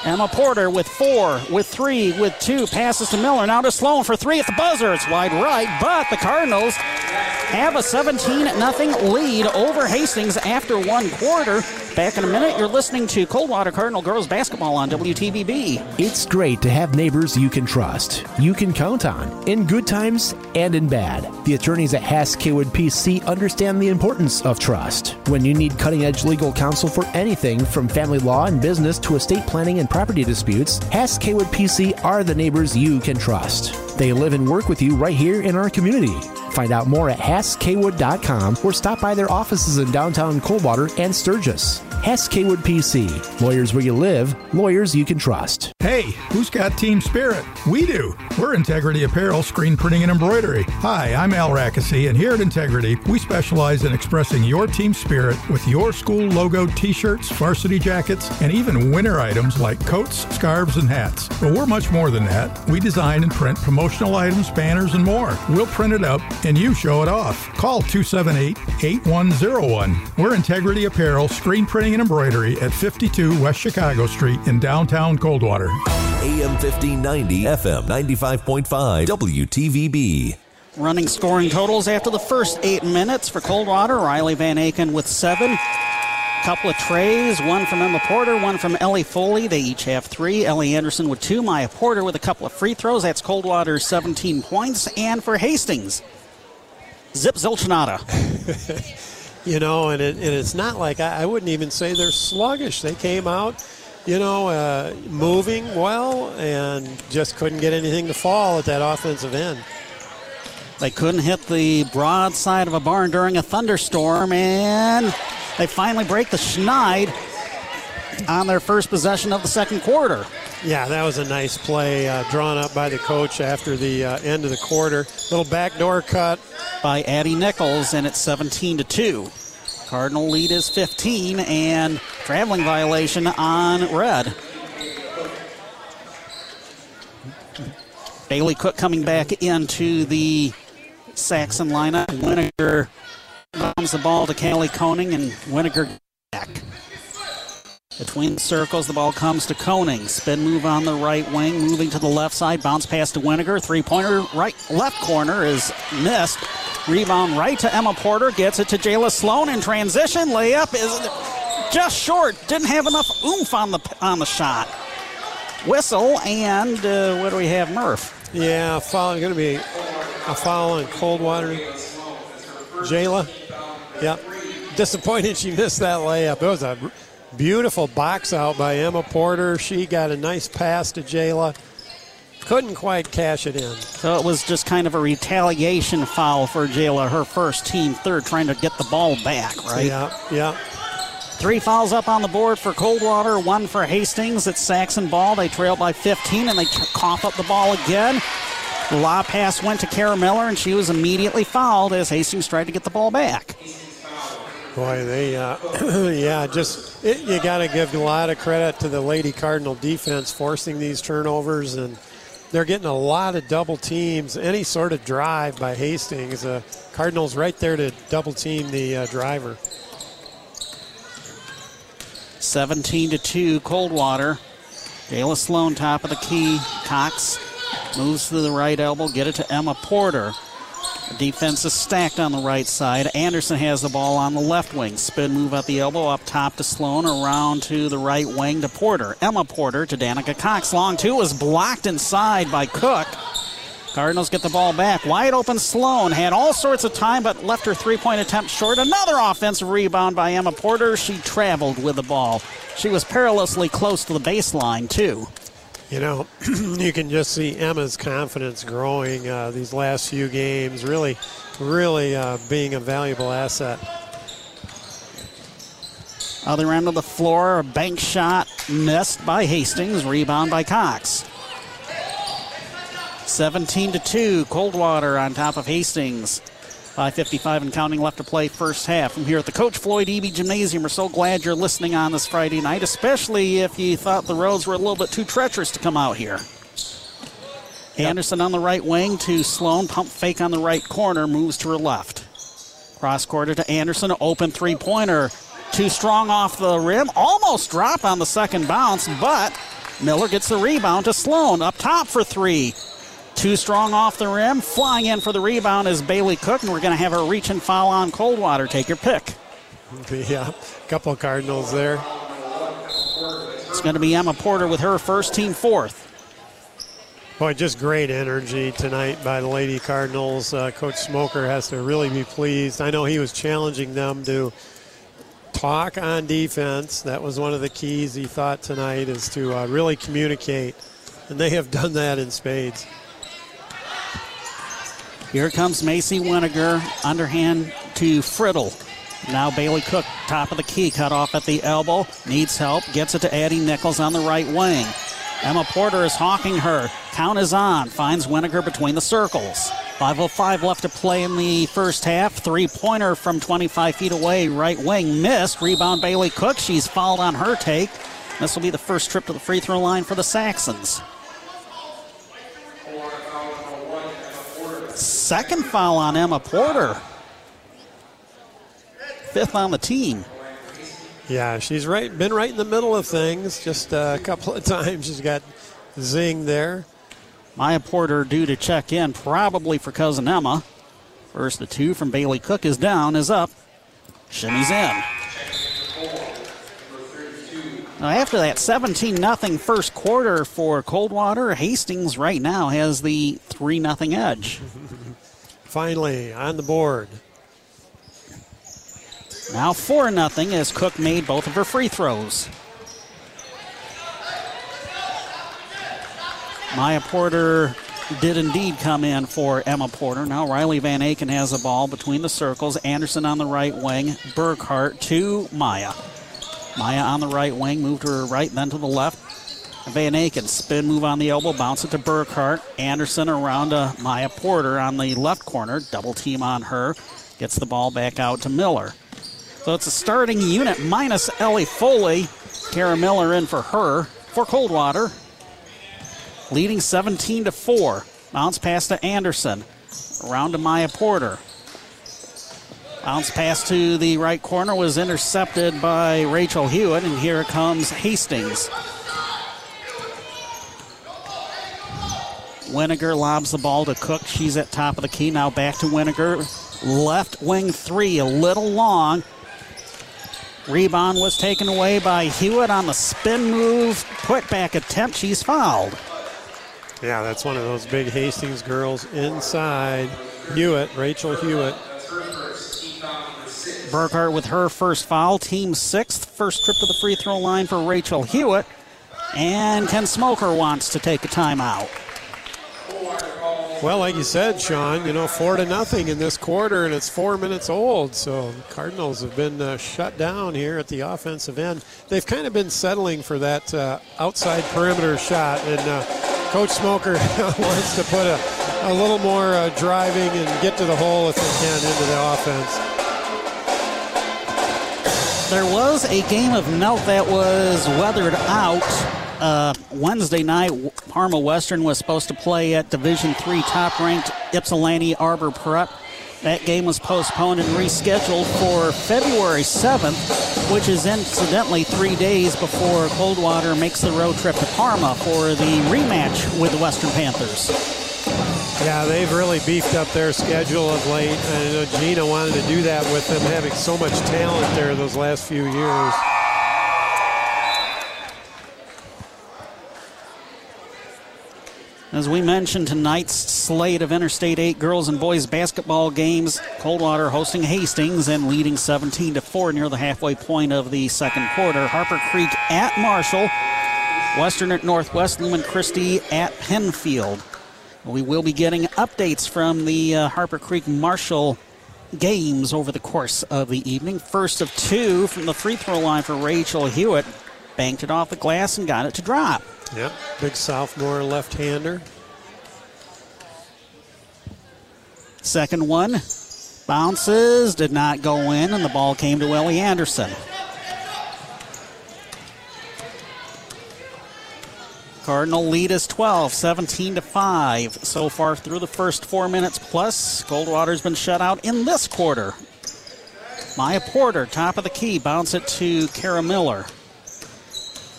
[SPEAKER 2] Emma Porter with four, with three, with two. Passes to Miller. Now to Sloan for three at the buzzer. It's wide right, but the Cardinals have a 17 0 lead over Hastings after one quarter. Back in a minute, you're listening to Coldwater Cardinal Girls Basketball on WTVB.
[SPEAKER 12] It's great to have neighbors you can trust, you can count on, in good times and in bad. The attorneys at Hass PC understand the importance of trust. When you need cutting edge legal counsel for anything from family law and business to estate planning and property disputes, Hass Kaywood PC are the neighbors you can trust. They live and work with you right here in our community. Find out more at HassKwood.com or stop by their offices in downtown Coldwater and Sturgis. Hess Kaywood PC. Lawyers where you live, lawyers you can trust.
[SPEAKER 13] Hey, who's got team spirit? We do. We're Integrity Apparel, screen printing and embroidery. Hi, I'm Al Rackesee, and here at Integrity, we specialize in expressing your team spirit with your school logo t shirts, varsity jackets, and even winter items like coats, scarves, and hats. But we're much more than that. We design and print promotional items, banners, and more. We'll print it up and you show it off. Call 278 8101. We're Integrity Apparel, screen printing and embroidery at 52 West Chicago Street in downtown Coldwater.
[SPEAKER 1] AM 1590, FM 95.5, WTVB.
[SPEAKER 2] Running scoring totals after the first eight minutes for Coldwater. Riley Van Aken with seven. Couple of trays, one from Emma Porter, one from Ellie Foley. They each have three. Ellie Anderson with two. Maya Porter with a couple of free throws. That's Coldwater's 17 points. And for Hastings, Zip Zilchinata. [laughs]
[SPEAKER 3] you know, and, it, and it's not like I, I, wouldn't even say they're sluggish. They came out, you know, uh, moving well and just couldn't get anything to fall at that offensive end.
[SPEAKER 2] They couldn't hit the broadside of a barn during a thunderstorm, and they finally break the schneid on their first possession of the second quarter.
[SPEAKER 3] Yeah, that was a nice play uh, drawn up by the coach after the uh, end of the quarter. Little backdoor cut
[SPEAKER 2] by Addie Nichols, and it's 17 to 2. Cardinal lead is 15, and traveling violation on red. Bailey Cook coming back into the Saxon lineup. Winiger bombs the ball to Callie Koning, and Winiger back. Between the circles, the ball comes to Koning. Spin move on the right wing, moving to the left side. Bounce pass to Winiger. Three pointer right left corner is missed. Rebound right to Emma Porter. Gets it to Jayla Sloan in transition. Layup is just short. Didn't have enough oomph on the on the shot. Whistle and uh, what do we have, Murph?
[SPEAKER 3] Yeah, foul. Going to be a foul on Coldwater. Jayla. Yep. Disappointed she missed that layup. It was a Beautiful box out by Emma Porter. She got a nice pass to Jayla. Couldn't quite cash it in.
[SPEAKER 2] So it was just kind of a retaliation foul for Jayla, her first team third, trying to get the ball back, right?
[SPEAKER 3] Yeah, yeah.
[SPEAKER 2] Three fouls up on the board for Coldwater, one for Hastings. It's Saxon ball. They trail by 15 and they cough up the ball again. The law pass went to Kara Miller and she was immediately fouled as Hastings tried to get the ball back.
[SPEAKER 3] Boy, they, uh, [clears throat] yeah, just it, you got to give a lot of credit to the Lady Cardinal defense forcing these turnovers, and they're getting a lot of double teams. Any sort of drive by Hastings, uh, Cardinals right there to double team the uh, driver.
[SPEAKER 2] 17 to 2, Coldwater. Jayla Sloan, top of the key. Cox moves to the right elbow, get it to Emma Porter. Defense is stacked on the right side. Anderson has the ball on the left wing. Spin move at the elbow, up top to Sloan, around to the right wing to Porter. Emma Porter to Danica Cox. Long two is blocked inside by Cook. Cardinals get the ball back. Wide open Sloan had all sorts of time, but left her three point attempt short. Another offensive rebound by Emma Porter. She traveled with the ball. She was perilously close to the baseline, too.
[SPEAKER 3] You know, [clears throat] you can just see Emma's confidence growing uh, these last few games, really, really uh, being a valuable asset.
[SPEAKER 2] Other end of the floor, a bank shot missed by Hastings, rebound by Cox. 17 to 2, Coldwater on top of Hastings. 5.55 and counting left to play first half. From here at the Coach Floyd Eby Gymnasium, we're so glad you're listening on this Friday night, especially if you thought the roads were a little bit too treacherous to come out here. Yep. Anderson on the right wing to Sloan. Pump fake on the right corner, moves to her left. Cross quarter to Anderson, open three pointer. Too strong off the rim, almost drop on the second bounce, but Miller gets the rebound to Sloan up top for three. Too strong off the rim. Flying in for the rebound is Bailey Cook, and we're going to have a reach and foul on Coldwater. Take your pick. [laughs]
[SPEAKER 3] Yeah, a couple of Cardinals there.
[SPEAKER 2] It's going to be Emma Porter with her first team fourth.
[SPEAKER 3] Boy, just great energy tonight by the Lady Cardinals. Uh, Coach Smoker has to really be pleased. I know he was challenging them to talk on defense. That was one of the keys he thought tonight is to uh, really communicate, and they have done that in spades.
[SPEAKER 2] Here comes Macy Winiger, underhand to Friddle. Now Bailey Cook, top of the key, cut off at the elbow. Needs help, gets it to Addie Nichols on the right wing. Emma Porter is hawking her. Count is on. Finds Winiger between the circles. 5.05 left to play in the first half. Three pointer from 25 feet away. Right wing missed. Rebound Bailey Cook. She's fouled on her take. This will be the first trip to the free throw line for the Saxons. Second foul on Emma Porter. Fifth on the team.
[SPEAKER 3] Yeah, she's right. Been right in the middle of things. Just uh, a couple of [laughs] times she's got zing there.
[SPEAKER 2] Maya Porter due to check in, probably for cousin Emma. First, the two from Bailey Cook is down, is up. Shimmies in. Now, after that 17 0 first quarter for Coldwater, Hastings right now has the 3 0 edge. [laughs]
[SPEAKER 3] Finally, on the board.
[SPEAKER 2] Now 4 0 as Cook made both of her free throws. Maya Porter did indeed come in for Emma Porter. Now Riley Van Aken has the ball between the circles. Anderson on the right wing. Burkhart to Maya. Maya on the right wing, moved to her right, then to the left. Van Aken, spin move on the elbow, bounce it to Burkhart. Anderson around to Maya Porter on the left corner, double team on her. Gets the ball back out to Miller. So it's a starting unit minus Ellie Foley. Kara Miller in for her for Coldwater. Leading 17 to 4. Bounce pass to Anderson. Around to Maya Porter. Bounce pass to the right corner was intercepted by Rachel Hewitt, and here comes Hastings. Winiger lobs the ball to Cook. She's at top of the key. Now back to Winiger. Left wing three, a little long. Rebound was taken away by Hewitt on the spin move. Put back attempt. She's fouled.
[SPEAKER 3] Yeah, that's one of those big Hastings girls inside. Hewitt, Rachel Hewitt.
[SPEAKER 2] Burkhart with her first foul, team sixth. First trip to the free throw line for Rachel Hewitt. And Ken Smoker wants to take a timeout.
[SPEAKER 3] Well, like you said, Sean, you know, four to nothing in this quarter, and it's four minutes old. So Cardinals have been uh, shut down here at the offensive end. They've kind of been settling for that uh, outside perimeter shot, and uh, Coach Smoker [laughs] wants to put a, a little more uh, driving and get to the hole if they can into the offense.
[SPEAKER 2] There was a game of note that was weathered out uh, Wednesday night. Parma Western was supposed to play at Division Three top-ranked Ypsilanti Arbor Prep. That game was postponed and rescheduled for February 7th, which is incidentally three days before Coldwater makes the road trip to Parma for the rematch with the Western Panthers.
[SPEAKER 3] Yeah, they've really beefed up their schedule of late. I know Gina wanted to do that with them having so much talent there those last few years.
[SPEAKER 2] As we mentioned, tonight's slate of Interstate 8 girls and boys basketball games, Coldwater hosting Hastings and leading 17 to 4 near the halfway point of the second quarter. Harper Creek at Marshall, Western at Northwest, Lumen Christi at Pennfield. We will be getting updates from the uh, Harper Creek Marshall games over the course of the evening. First of two from the free throw line for Rachel Hewitt. Banked it off the glass and got it to drop.
[SPEAKER 3] Yep, big sophomore left-hander.
[SPEAKER 2] Second one Bounces, did not go in, and the ball came to Ellie Anderson. Cardinal lead is 12, 17 to 5 so far through the first four minutes plus. Coldwater's been shut out in this quarter. Maya Porter, top of the key, bounce it to Kara Miller.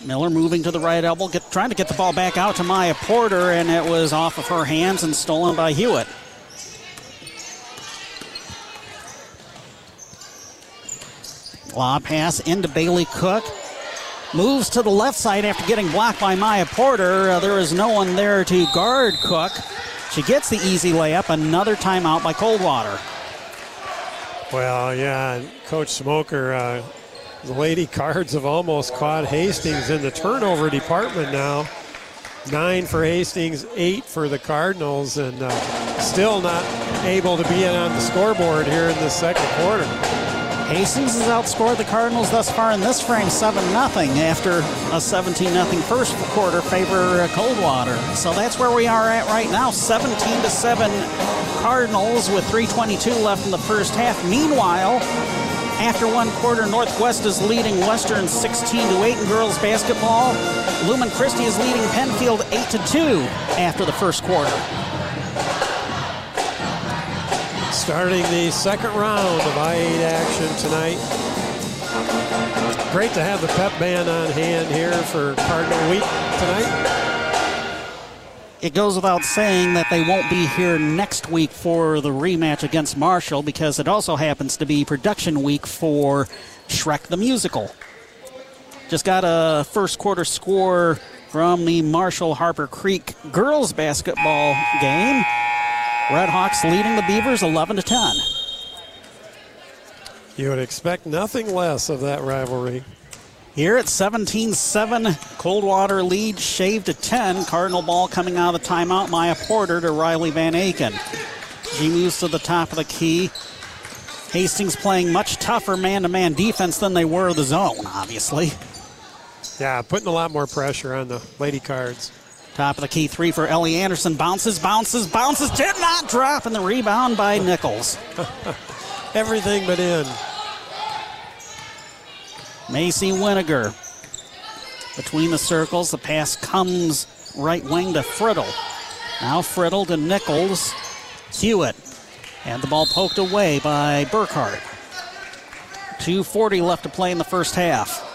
[SPEAKER 2] Miller moving to the right elbow, get, trying to get the ball back out to Maya Porter, and it was off of her hands and stolen by Hewitt. Lob pass into Bailey Cook. Moves to the left side after getting blocked by Maya Porter. Uh, there is no one there to guard Cook. She gets the easy layup. Another timeout by Coldwater.
[SPEAKER 3] Well, yeah, Coach Smoker, uh, the Lady Cards have almost caught Hastings in the turnover department now. Nine for Hastings, eight for the Cardinals, and uh, still not able to be on the scoreboard here in the second quarter.
[SPEAKER 2] Hastings has outscored the Cardinals thus far in this frame 7 0 after a 17 0 first quarter favor uh, Coldwater. So that's where we are at right now 17 to 7 Cardinals with 3.22 left in the first half. Meanwhile, after one quarter, Northwest is leading Western 16 to 8 in girls basketball. Lumen Christi is leading Pennfield 8 to 2 after the first quarter.
[SPEAKER 3] Starting the second round of I-8 action tonight. Great to have the pep band on hand here for Cardinal Week tonight.
[SPEAKER 2] It goes without saying that they won't be here next week for the rematch against Marshall because it also happens to be production week for Shrek the Musical. Just got a first quarter score from the Marshall Harper Creek girls basketball game. Redhawks leading the Beavers 11 to 10.
[SPEAKER 3] You would expect nothing less of that rivalry.
[SPEAKER 2] Here at 17 7, Coldwater lead shaved to 10. Cardinal ball coming out of the timeout. Maya Porter to Riley Van Aken. She moves to the top of the key. Hastings playing much tougher man to man defense than they were the zone, obviously.
[SPEAKER 3] Yeah, putting a lot more pressure on the Lady Cards.
[SPEAKER 2] Top of the key three for Ellie Anderson. Bounces, bounces, bounces. Did not drop, and the rebound by Nichols. [laughs]
[SPEAKER 3] Everything but in.
[SPEAKER 2] Macy Winiger. Between the circles, the pass comes right wing to Friddle. Now Friddle to Nichols. Hewitt. And the ball poked away by Burkhart. 2.40 left to play in the first half.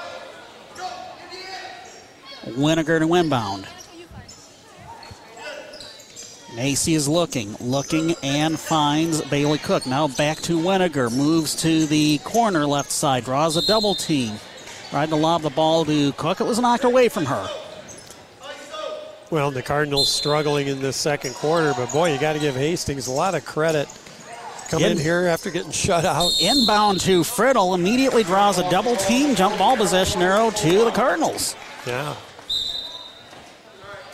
[SPEAKER 2] Winiger to inbound. Macy is looking, looking, and finds Bailey Cook. Now back to Winiger. Moves to the corner left side. Draws a double team. Tried to lob the ball to Cook. It was knocked away from her.
[SPEAKER 3] Well, the Cardinals struggling in this second quarter, but boy, you got to give Hastings a lot of credit. Come in, in here after getting shut out.
[SPEAKER 2] Inbound to Friddle. Immediately draws a double team. Jump ball possession arrow to the Cardinals.
[SPEAKER 3] Yeah.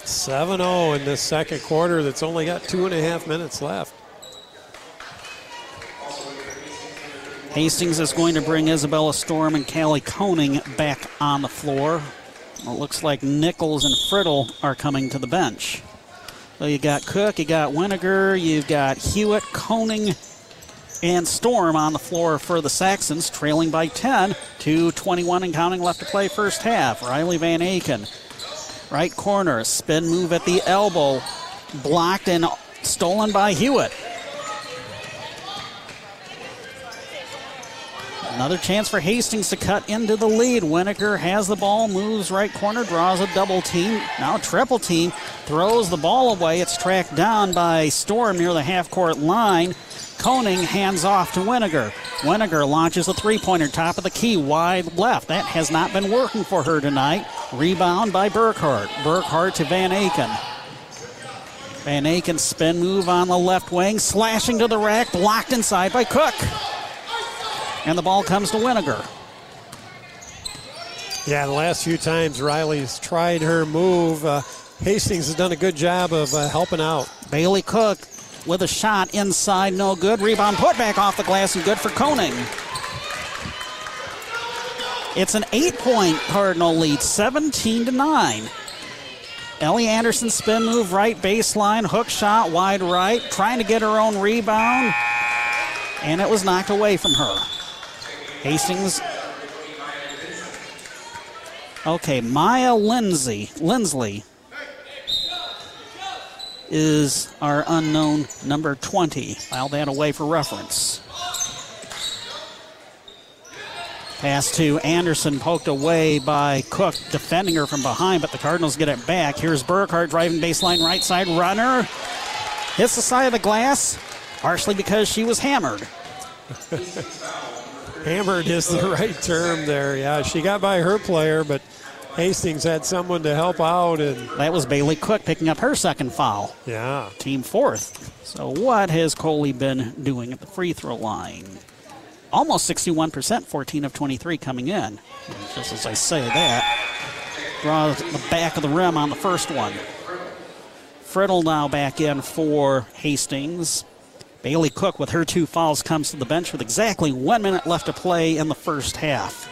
[SPEAKER 3] 7 0 in this second quarter that's only got two and a half minutes left.
[SPEAKER 2] Hastings is going to bring Isabella Storm and Callie Koning back on the floor. It looks like Nichols and Friddle are coming to the bench. So you got Cook, you got Winiger, you've got Hewitt, Koning, and Storm on the floor for the Saxons, trailing by 10 to 21 and counting left to play first half. Riley Van Aken Right corner, spin move at the elbow, blocked and stolen by Hewitt. Another chance for Hastings to cut into the lead. Winiger has the ball, moves right corner, draws a double team. Now triple team, throws the ball away. It's tracked down by Storm near the half court line. Koning hands off to Winiger. Winiger launches a three pointer, top of the key, wide left. That has not been working for her tonight. Rebound by Burkhart. Burkhart to Van Aken. Van Aken spin move on the left wing, slashing to the rack, blocked inside by Cook. And the ball comes to Winiger.
[SPEAKER 3] Yeah, the last few times Riley's tried her move, uh, Hastings has done a good job of uh, helping out.
[SPEAKER 2] Bailey Cook with a shot inside, no good. Rebound put back off the glass and good for Koning. It's an eight point Cardinal lead, 17 to 9. Ellie Anderson spin move right baseline, hook shot wide right, trying to get her own rebound. and it was knocked away from her. Hastings. Okay, Maya Lindsay, Lindsley is our unknown number 20. File that away for reference. Pass to Anderson, poked away by Cook, defending her from behind, but the Cardinals get it back. Here's Burkhart driving baseline right side runner. Hits the side of the glass, partially because she was hammered. [laughs]
[SPEAKER 3] hammered is the [laughs] right term there. Yeah, she got by her player, but Hastings had someone to help out, and
[SPEAKER 2] that was Bailey Cook picking up her second foul.
[SPEAKER 3] Yeah,
[SPEAKER 2] team fourth. So what has Coley been doing at the free throw line? almost 61%, 14 of 23 coming in. Just as I say that, draws the back of the rim on the first one. Friddle now back in for Hastings. Bailey Cook, with her two fouls, comes to the bench with exactly one minute left to play in the first half.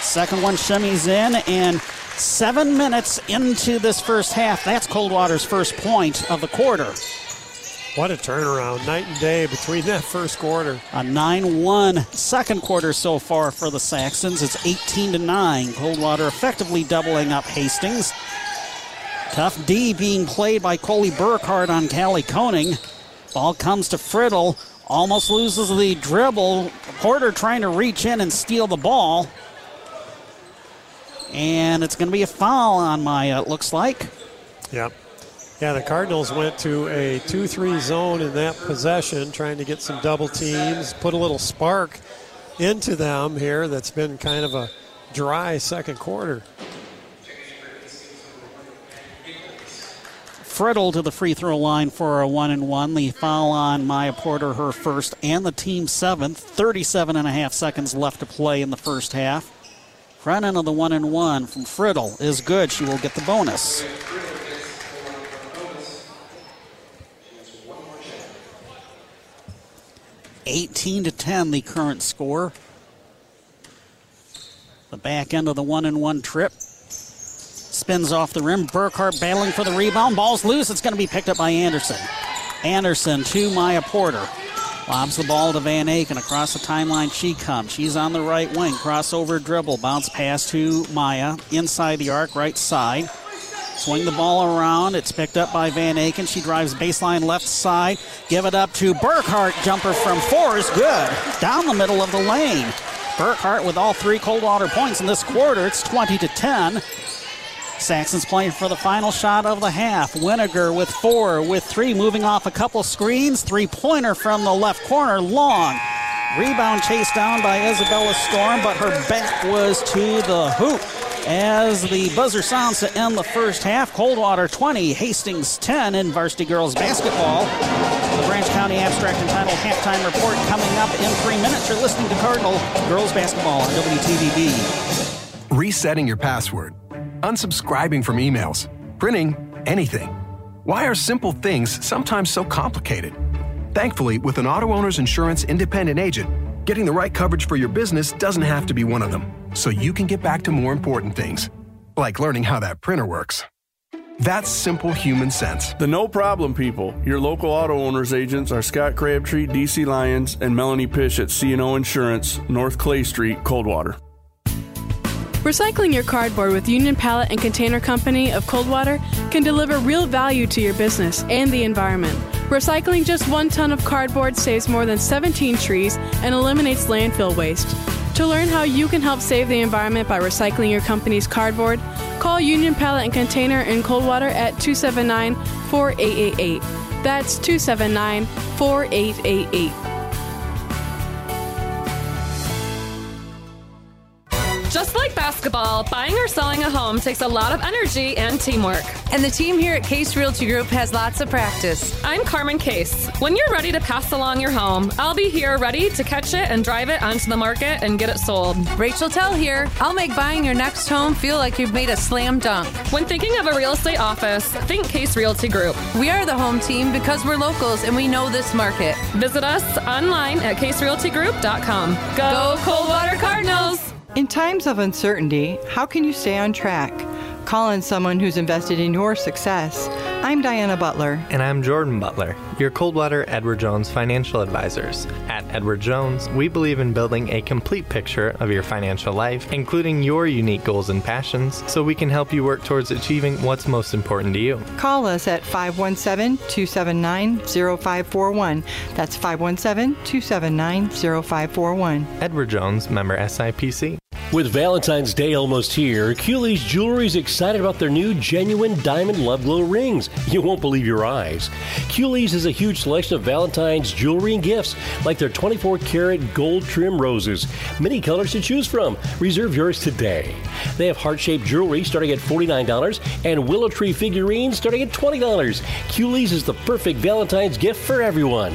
[SPEAKER 2] Second one shimmies in, and Seven minutes into this first half. That's Coldwater's first point of the quarter.
[SPEAKER 3] What a turnaround. Night and day between that first quarter.
[SPEAKER 2] A 9 1 second quarter so far for the Saxons. It's 18 to 9. Coldwater effectively doubling up Hastings. Tough D being played by Coley Burkhart on Callie Koning. Ball comes to Friddle. Almost loses the dribble. Porter trying to reach in and steal the ball. And it's going to be a foul on Maya, it looks like.
[SPEAKER 3] Yep. Yeah, the Cardinals went to a 2 3 zone in that possession, trying to get some double teams, put a little spark into them here that's been kind of a dry second quarter.
[SPEAKER 2] Friddle to the free throw line for a one and one. The foul on Maya Porter, her first, and the team seventh. 37 and a half seconds left to play in the first half. Front end of the one and one from Friddle is good. She will get the bonus. Eighteen to ten, the current score. The back end of the one and one trip spins off the rim. Burkhart battling for the rebound. Ball's loose. It's going to be picked up by Anderson. Anderson to Maya Porter. Lobs the ball to Van Aken. Across the timeline, she comes. She's on the right wing. Crossover dribble. Bounce pass to Maya. Inside the arc, right side. Swing the ball around. It's picked up by Van Aken. She drives baseline left side. Give it up to Burkhart. Jumper from four is good. Down the middle of the lane. Burkhart with all three Coldwater points in this quarter. It's 20 to 10. Saxons playing for the final shot of the half. Winiger with four, with three, moving off a couple screens. Three pointer from the left corner, long. Rebound chased down by Isabella Storm, but her back was to the hoop. As the buzzer sounds to end the first half, Coldwater 20, Hastings 10 in varsity girls basketball. The Branch County Abstract entitled halftime report coming up in three minutes. You're listening to Cardinal girls basketball on WTVB.
[SPEAKER 14] Resetting your password unsubscribing from emails, printing anything. Why are simple things sometimes so complicated? Thankfully, with an auto owner's insurance independent agent, getting the right coverage for your business doesn't have to be one of them, so you can get back to more important things, like learning how that printer works. That's simple human sense.
[SPEAKER 15] The no problem people. Your local auto owners agents are Scott Crabtree, DC Lyons, and Melanie Pish at CNO Insurance, North Clay Street, Coldwater.
[SPEAKER 16] Recycling your cardboard with Union Pallet and Container Company of Coldwater can deliver real value to your business and the environment. Recycling just one ton of cardboard saves more than 17 trees and eliminates landfill waste. To learn how you can help save the environment by recycling your company's cardboard, call Union Pallet and Container in Coldwater at 279 4888. That's 279 4888.
[SPEAKER 7] Basketball, buying or selling a home takes a lot of energy and teamwork.
[SPEAKER 8] And the team here at Case Realty Group has lots of practice.
[SPEAKER 7] I'm Carmen Case. When you're ready to pass along your home, I'll be here ready to catch it and drive it onto the market and get it sold.
[SPEAKER 8] Rachel Tell here. I'll make buying your next home feel like you've made a slam dunk.
[SPEAKER 7] When thinking of a real estate office, think Case Realty Group.
[SPEAKER 8] We are the home team because we're locals and we know this market.
[SPEAKER 7] Visit us online at caserealtygroup.com. Go, Go Coldwater Cardinals!
[SPEAKER 5] In times of uncertainty, how can you stay on track? Call in someone who's invested in your success. I'm Diana Butler.
[SPEAKER 6] And I'm Jordan Butler, your Coldwater Edward Jones financial advisors. At Edward Jones, we believe in building a complete picture of your financial life, including your unique goals and passions, so we can help you work towards achieving what's most important to you.
[SPEAKER 5] Call us at 517 279 0541. That's 517 279 0541.
[SPEAKER 6] Edward Jones, member SIPC.
[SPEAKER 10] With Valentine's Day almost here, Cooley's Jewelry is excited about their new genuine diamond love glow rings. You won't believe your eyes. Cooley's has a huge selection of Valentine's jewelry and gifts, like their 24 karat gold trim roses. Many colors to choose from. Reserve yours today. They have heart shaped jewelry starting at $49 and willow tree figurines starting at $20. Cooley's is the perfect Valentine's gift for everyone.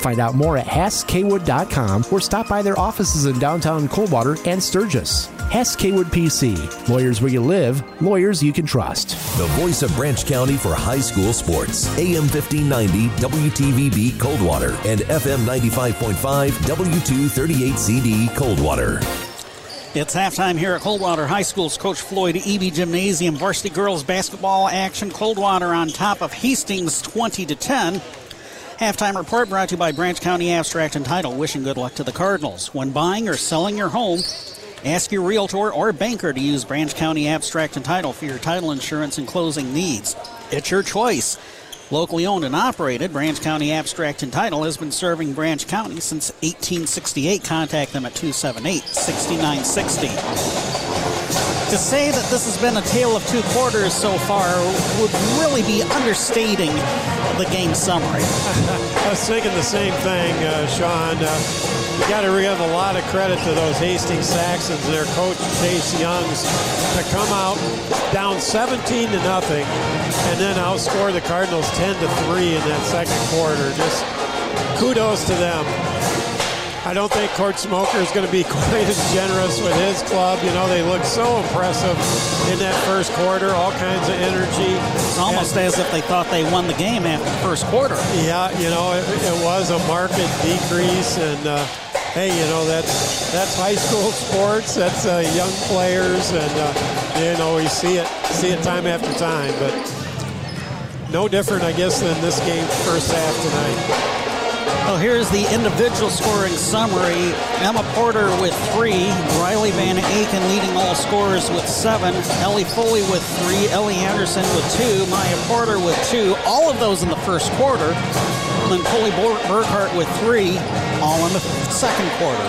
[SPEAKER 12] Find out more at HassKwood.com or stop by their offices in downtown Coldwater and Sturgis. Hass Kaywood PC. Lawyers where you live, lawyers you can trust.
[SPEAKER 1] The voice of Branch County for high school sports. AM 1590 WTVB Coldwater and FM 95.5 W238CD Coldwater.
[SPEAKER 2] It's halftime here at Coldwater High School's Coach Floyd Eby Gymnasium varsity girls basketball action. Coldwater on top of Hastings 20 to 10. Halftime report brought to you by Branch County Abstract and Title. Wishing good luck to the Cardinals. When buying or selling your home, ask your realtor or banker to use Branch County Abstract and Title for your title insurance and closing needs. It's your choice. Locally owned and operated, Branch County Abstract and Title has been serving Branch County since 1868. Contact them at 278 6960. To say that this has been a tale of two quarters so far would really be understating the game summary. [laughs]
[SPEAKER 3] I was thinking the same thing, uh, Sean. Uh, you got to give a lot of credit to those Hastings Saxons, their coach Chase Youngs, to come out down 17 to nothing, and then outscore the Cardinals 10 to three in that second quarter. Just kudos to them. I don't think Court Smoker is going to be [laughs] quite as generous with his club. You know, they look so impressive in that first quarter, all kinds of energy.
[SPEAKER 2] It's almost and, as if they thought they won the game after the first quarter.
[SPEAKER 3] Yeah, you know, it, it was a market decrease, and uh, hey, you know, that's that's high school [laughs] sports. That's uh, young players, and uh, you know, we see it see it time after time, but no different, I guess, than this game first half tonight.
[SPEAKER 2] Well, here's the individual scoring summary. Emma Porter with three, Riley Van Aken leading all scorers with seven, Ellie Foley with three, Ellie Anderson with two, Maya Porter with two, all of those in the first quarter, and then Foley Burkhart with three, all in the second quarter.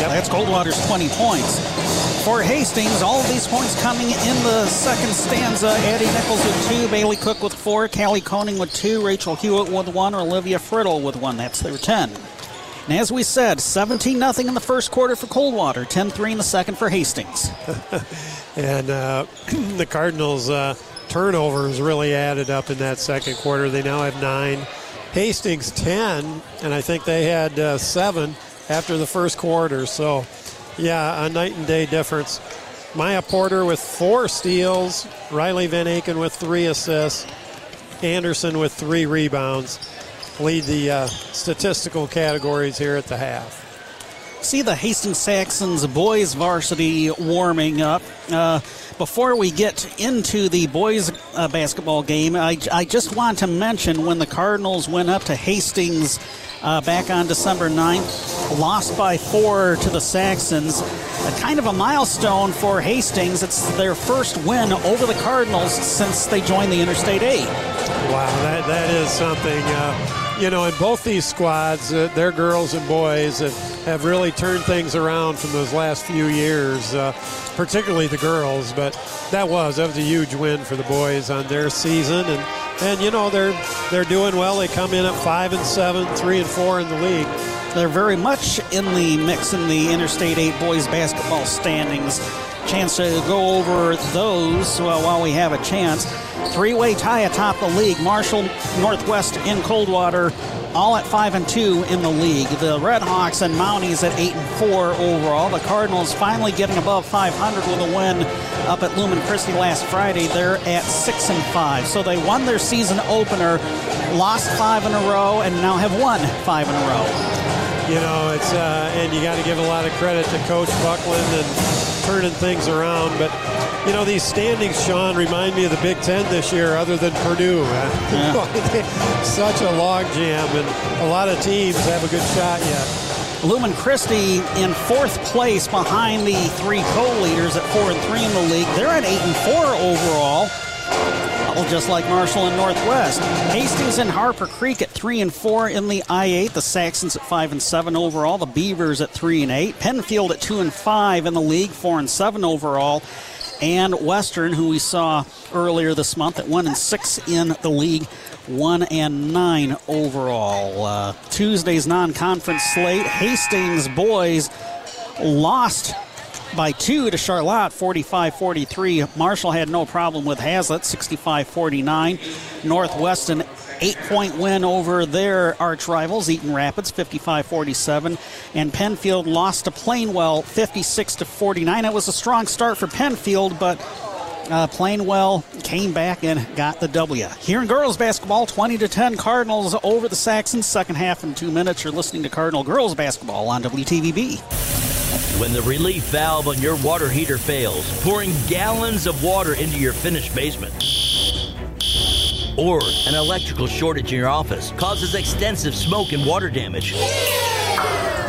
[SPEAKER 2] Yep. That's Coldwater's 20 points. For Hastings, all these points coming in the second stanza. Eddie Nichols with two, Bailey Cook with four, Callie Koning with two, Rachel Hewitt with one, Olivia Friddle with one. That's their 10. And as we said, 17 0 in the first quarter for Coldwater, 10 3 in the second for Hastings. [laughs]
[SPEAKER 3] and uh, [clears throat] the Cardinals' uh, turnovers really added up in that second quarter. They now have nine. Hastings 10, and I think they had uh, seven after the first quarter. So yeah, a night and day difference. Maya Porter with four steals, Riley Van Aken with three assists, Anderson with three rebounds lead the uh, statistical categories here at the half.
[SPEAKER 2] See the Hastings Saxons boys varsity warming up. Uh, before we get into the boys uh, basketball game, I, I just want to mention when the Cardinals went up to Hastings uh, back on December 9th. Lost by four to the Saxons. A kind of a milestone for Hastings. It's their first win over the Cardinals since they joined the Interstate 8.
[SPEAKER 3] Wow, that, that is something. Uh, you know, in both these squads, uh, their girls and boys have, have really turned things around from those last few years, uh, particularly the girls. But that was that was a huge win for the boys on their season, and and you know they're they're doing well. They come in at five and seven, three and four in the league.
[SPEAKER 2] They're very much in the mix in the Interstate 8 boys basketball standings. Chance to go over those well, while we have a chance. Three way tie atop the league. Marshall, Northwest in Coldwater, all at five and two in the league. The Redhawks and Mounties at eight and four overall. The Cardinals finally getting above 500 with a win up at Lumen Christi last Friday. They're at six and five, so they won their season opener, lost five in a row, and now have won five in a row.
[SPEAKER 3] You know, it's uh, and you got to give a lot of credit to Coach Buckland and turning things around. But you know, these standings, Sean, remind me of the Big Ten this year, other than Purdue. [laughs] Yeah. Such a logjam, and a lot of teams have a good shot yet.
[SPEAKER 2] Lumen Christi in fourth place behind the three co-leaders at four and three in the league. They're at eight and four overall just like Marshall and Northwest. Hastings and Harper Creek at three and four in the I-8. The Saxons at five and seven overall. The Beavers at three and eight. Pennfield at two and five in the league, four and seven overall. And Western, who we saw earlier this month, at one and six in the league, one and nine overall. Uh, Tuesday's non-conference slate. Hastings boys lost by two to Charlotte, 45 43. Marshall had no problem with Haslett, 65 49. Northwest, an eight point win over their arch rivals, Eaton Rapids, 55 47. And Pennfield lost to Plainwell, 56 49. It was a strong start for Pennfield, but uh, Plainwell came back and got the W. Here in girls basketball, 20 to 10 Cardinals over the Saxons. Second half in two minutes. You're listening to Cardinal girls basketball on WTVB.
[SPEAKER 4] When the relief valve on your water heater fails, pouring gallons of water into your finished basement. Or an electrical shortage in your office causes extensive smoke and water damage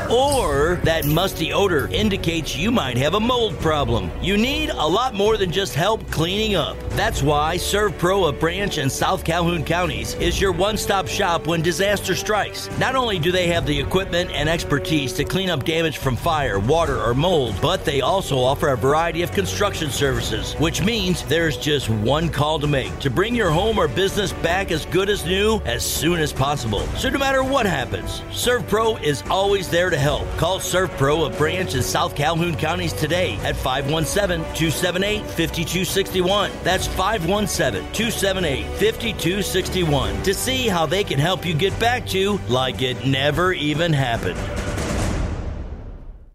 [SPEAKER 4] or that musty odor indicates you might have a mold problem. You need a lot more than just help cleaning up. That's why ServPro of Branch and South Calhoun counties is your one stop shop when disaster strikes. Not only do they have the equipment and expertise to clean up damage from fire, water, or mold, but they also offer a variety of construction services, which means there's just one call to make to bring your home or business back as good as new as soon as possible. So no matter what happens, ServPro is always there to to help. Call ServPro of Branch in South Calhoun counties today at 517 278 5261. That's 517 278 5261 to see how they can help you get back to like it never even happened.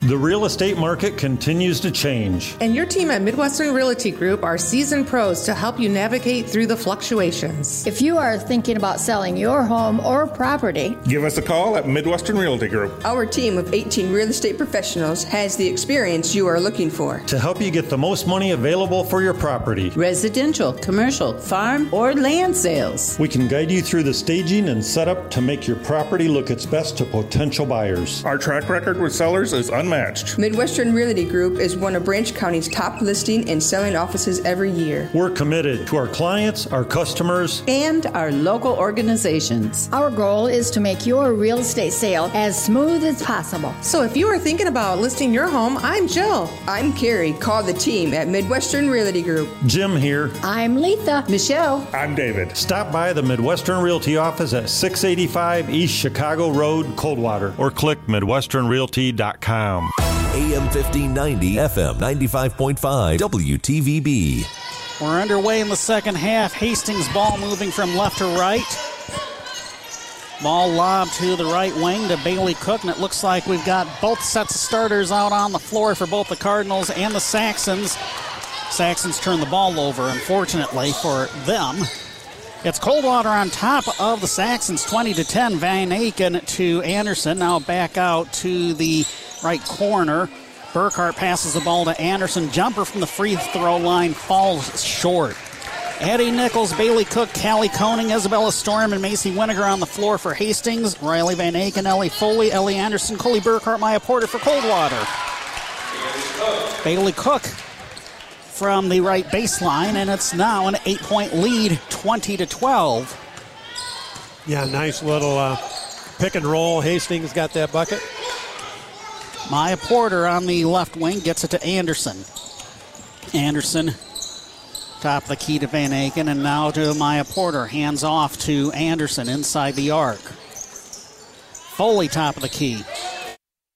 [SPEAKER 17] The real estate market continues to change.
[SPEAKER 18] And your team at Midwestern Realty Group are seasoned pros to help you navigate through the fluctuations.
[SPEAKER 19] If you are thinking about selling your home or property,
[SPEAKER 20] give us a call at Midwestern Realty Group.
[SPEAKER 18] Our team of 18 real estate professionals has the experience you are looking for
[SPEAKER 17] to help you get the most money available for your property
[SPEAKER 21] residential, commercial, farm, or land sales.
[SPEAKER 17] We can guide you through the staging and setup to make your property look its best to potential buyers.
[SPEAKER 20] Our track record with sellers is unmatched unmatched.
[SPEAKER 18] Midwestern Realty Group is one of Branch County's top listing and selling offices every year.
[SPEAKER 17] We're committed to our clients, our customers,
[SPEAKER 21] and our local organizations.
[SPEAKER 19] Our goal is to make your real estate sale as smooth as possible.
[SPEAKER 18] So if you are thinking about listing your home, I'm Jill. I'm Carrie. Call the team at Midwestern Realty Group.
[SPEAKER 17] Jim here.
[SPEAKER 19] I'm Letha.
[SPEAKER 21] Michelle.
[SPEAKER 20] I'm David.
[SPEAKER 17] Stop by the Midwestern Realty office at 685 East Chicago Road, Coldwater, or click MidwesternRealty.com.
[SPEAKER 1] AM 1590, FM 95.5, WTVB.
[SPEAKER 2] We're underway in the second half. Hastings ball moving from left to right. Ball lobbed to the right wing to Bailey Cook, and it looks like we've got both sets of starters out on the floor for both the Cardinals and the Saxons. Saxons turn the ball over, unfortunately for them. It's Coldwater on top of the Saxons, 20 to 10. Van Aken to Anderson. Now back out to the right corner. Burkhart passes the ball to Anderson. Jumper from the free throw line falls short. Eddie Nichols, Bailey Cook, Callie Koning, Isabella Storm, and Macy Winiger on the floor for Hastings. Riley Van Aken, Ellie Foley, Ellie Anderson, Coley Burkhart, Maya Porter for Coldwater. Bailey Cook from the right baseline, and it's now an eight point lead, 20 to 12.
[SPEAKER 3] Yeah, nice little uh, pick and roll. Hastings got that bucket.
[SPEAKER 2] Maya Porter on the left wing gets it to Anderson. Anderson, top of the key to Van Aken, and now to Maya Porter. Hands off to Anderson inside the arc. Foley, top of the key.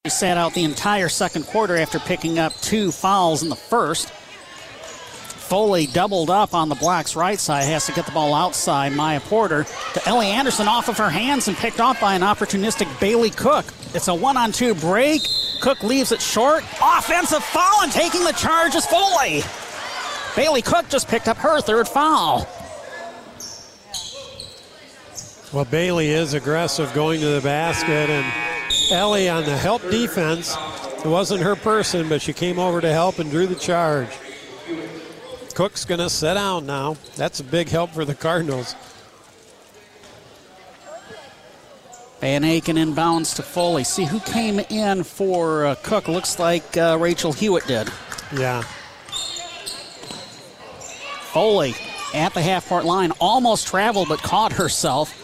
[SPEAKER 2] He sat out the entire second quarter after picking up two fouls in the first. Foley doubled up on the Blacks' right side, has to get the ball outside. Maya Porter to Ellie Anderson off of her hands and picked off by an opportunistic Bailey Cook. It's a one on two break. Cook leaves it short. Offensive foul and taking the charge is Foley. Bailey Cook just picked up her third foul.
[SPEAKER 3] Well, Bailey is aggressive going to the basket, and Ellie on the help defense. It wasn't her person, but she came over to help and drew the charge. Cook's going to sit down now. That's a big help for the Cardinals.
[SPEAKER 2] Van Aken inbounds to Foley. See who came in for uh, Cook. Looks like uh, Rachel Hewitt did.
[SPEAKER 3] Yeah.
[SPEAKER 2] Foley at the half court line almost traveled but caught herself.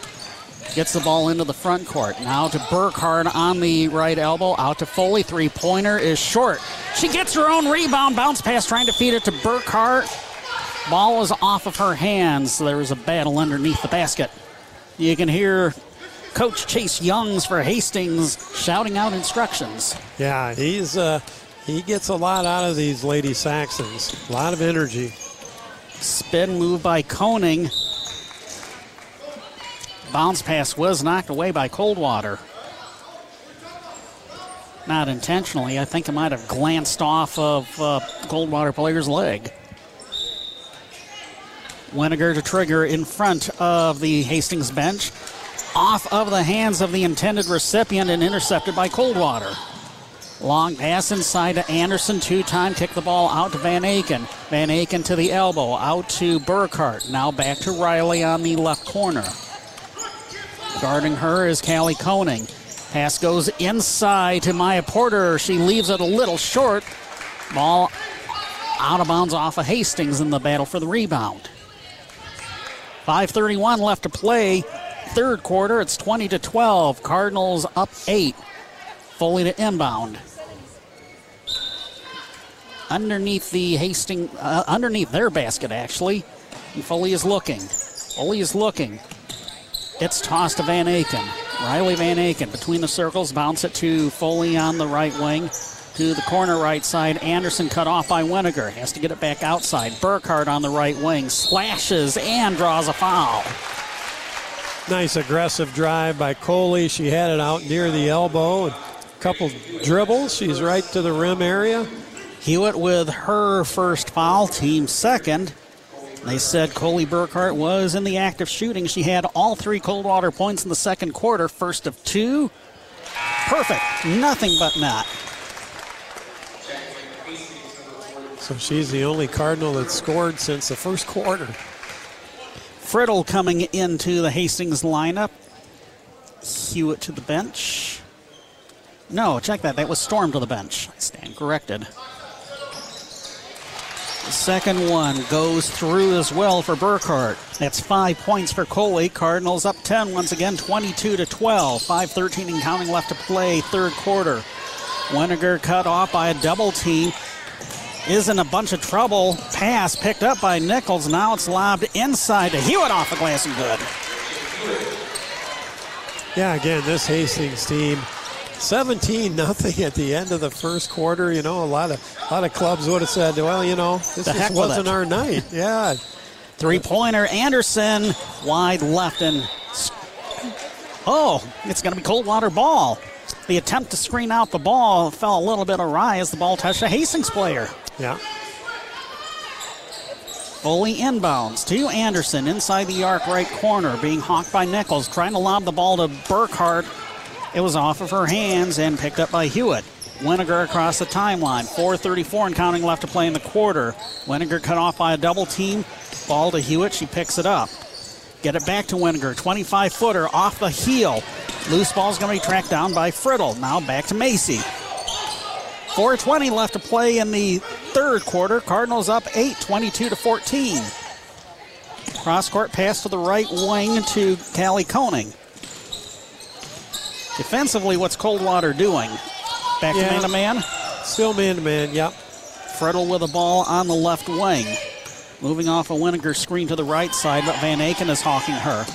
[SPEAKER 2] Gets the ball into the front court. Now to Burkhart on the right elbow. Out to Foley. Three pointer is short. She gets her own rebound. Bounce pass trying to feed it to Burkhart. Ball is off of her hands. There was a battle underneath the basket. You can hear Coach Chase Youngs for Hastings shouting out instructions.
[SPEAKER 3] Yeah, he's uh, he gets a lot out of these Lady Saxons. A lot of energy.
[SPEAKER 2] Spin move by Koning. Bounce pass was knocked away by Coldwater. Not intentionally. I think it might have glanced off of uh, Coldwater player's leg. Winiger to trigger in front of the Hastings bench. Off of the hands of the intended recipient and intercepted by Coldwater. Long pass inside to Anderson. Two time kick the ball out to Van Aken. Van Aken to the elbow. Out to Burkhart. Now back to Riley on the left corner. Guarding her is Callie Koning. Pass goes inside to Maya Porter. She leaves it a little short. Ball out of bounds off of Hastings in the battle for the rebound. 5.31 left to play. Third quarter, it's 20 to 12. Cardinals up eight. Foley to inbound. Underneath the Hastings, uh, underneath their basket, actually. And Foley is looking. Foley is looking. It's tossed to Van Aken. Riley Van Aken between the circles, bounce it to Foley on the right wing. To the corner right side. Anderson cut off by Winiger. Has to get it back outside. Burkhart on the right wing. Slashes and draws a foul.
[SPEAKER 3] Nice aggressive drive by Coley. She had it out near the elbow. A couple dribbles. She's right to the rim area.
[SPEAKER 2] Hewitt with her first foul, team second. They said Coley Burkhart was in the act of shooting. She had all three Coldwater points in the second quarter, first of two. Perfect. Nothing but net.
[SPEAKER 3] So she's the only Cardinal that scored since the first quarter.
[SPEAKER 2] Friddle coming into the Hastings lineup. Hewitt to the bench. No, check that. That was Storm to the bench. I stand corrected. The second one goes through as well for Burkhart. That's five points for Coley. Cardinals up 10 once again, 22 to 12. 5:13 and counting left to play. Third quarter. Winiger cut off by a double team. Is in a bunch of trouble. Pass picked up by Nichols. Now it's lobbed inside to Hewitt off the glass and good.
[SPEAKER 3] Yeah, again, this Hastings team 17 nothing at the end of the first quarter. You know, a lot of a lot of clubs would have said, "Well, you know, this just wasn't
[SPEAKER 2] it.
[SPEAKER 3] our night." [laughs] Yeah,
[SPEAKER 2] Three pointer, Anderson wide left and. Oh, it's going to be Coldwater ball. The attempt to screen out the ball fell a little bit awry as the ball touched a Hastings player.
[SPEAKER 3] Yeah.
[SPEAKER 2] Foley inbounds to Anderson inside the arc right corner, being hawked by Nichols, trying to lob the ball to Burkhart. It was off of her hands and picked up by Hewitt. Winiger across the timeline. 4.34 and counting left to play in the quarter. Winiger cut off by a double team. Ball to Hewitt. She picks it up. Get it back to Winiger. 25 footer off the heel. Loose ball's going to be tracked down by Friddle. Now back to Macy. 4.20 left to play in the third quarter. Cardinals up 8, 22 to 14. Cross court pass to the right wing to Callie Koning. Defensively, what's Coldwater doing? Back to
[SPEAKER 3] Yeah.
[SPEAKER 2] man to man.
[SPEAKER 3] Still man to man. Yep.
[SPEAKER 2] Friddle with the ball on the left wing. Moving off a Winiger screen to the right side, but Van Aken is hawking her.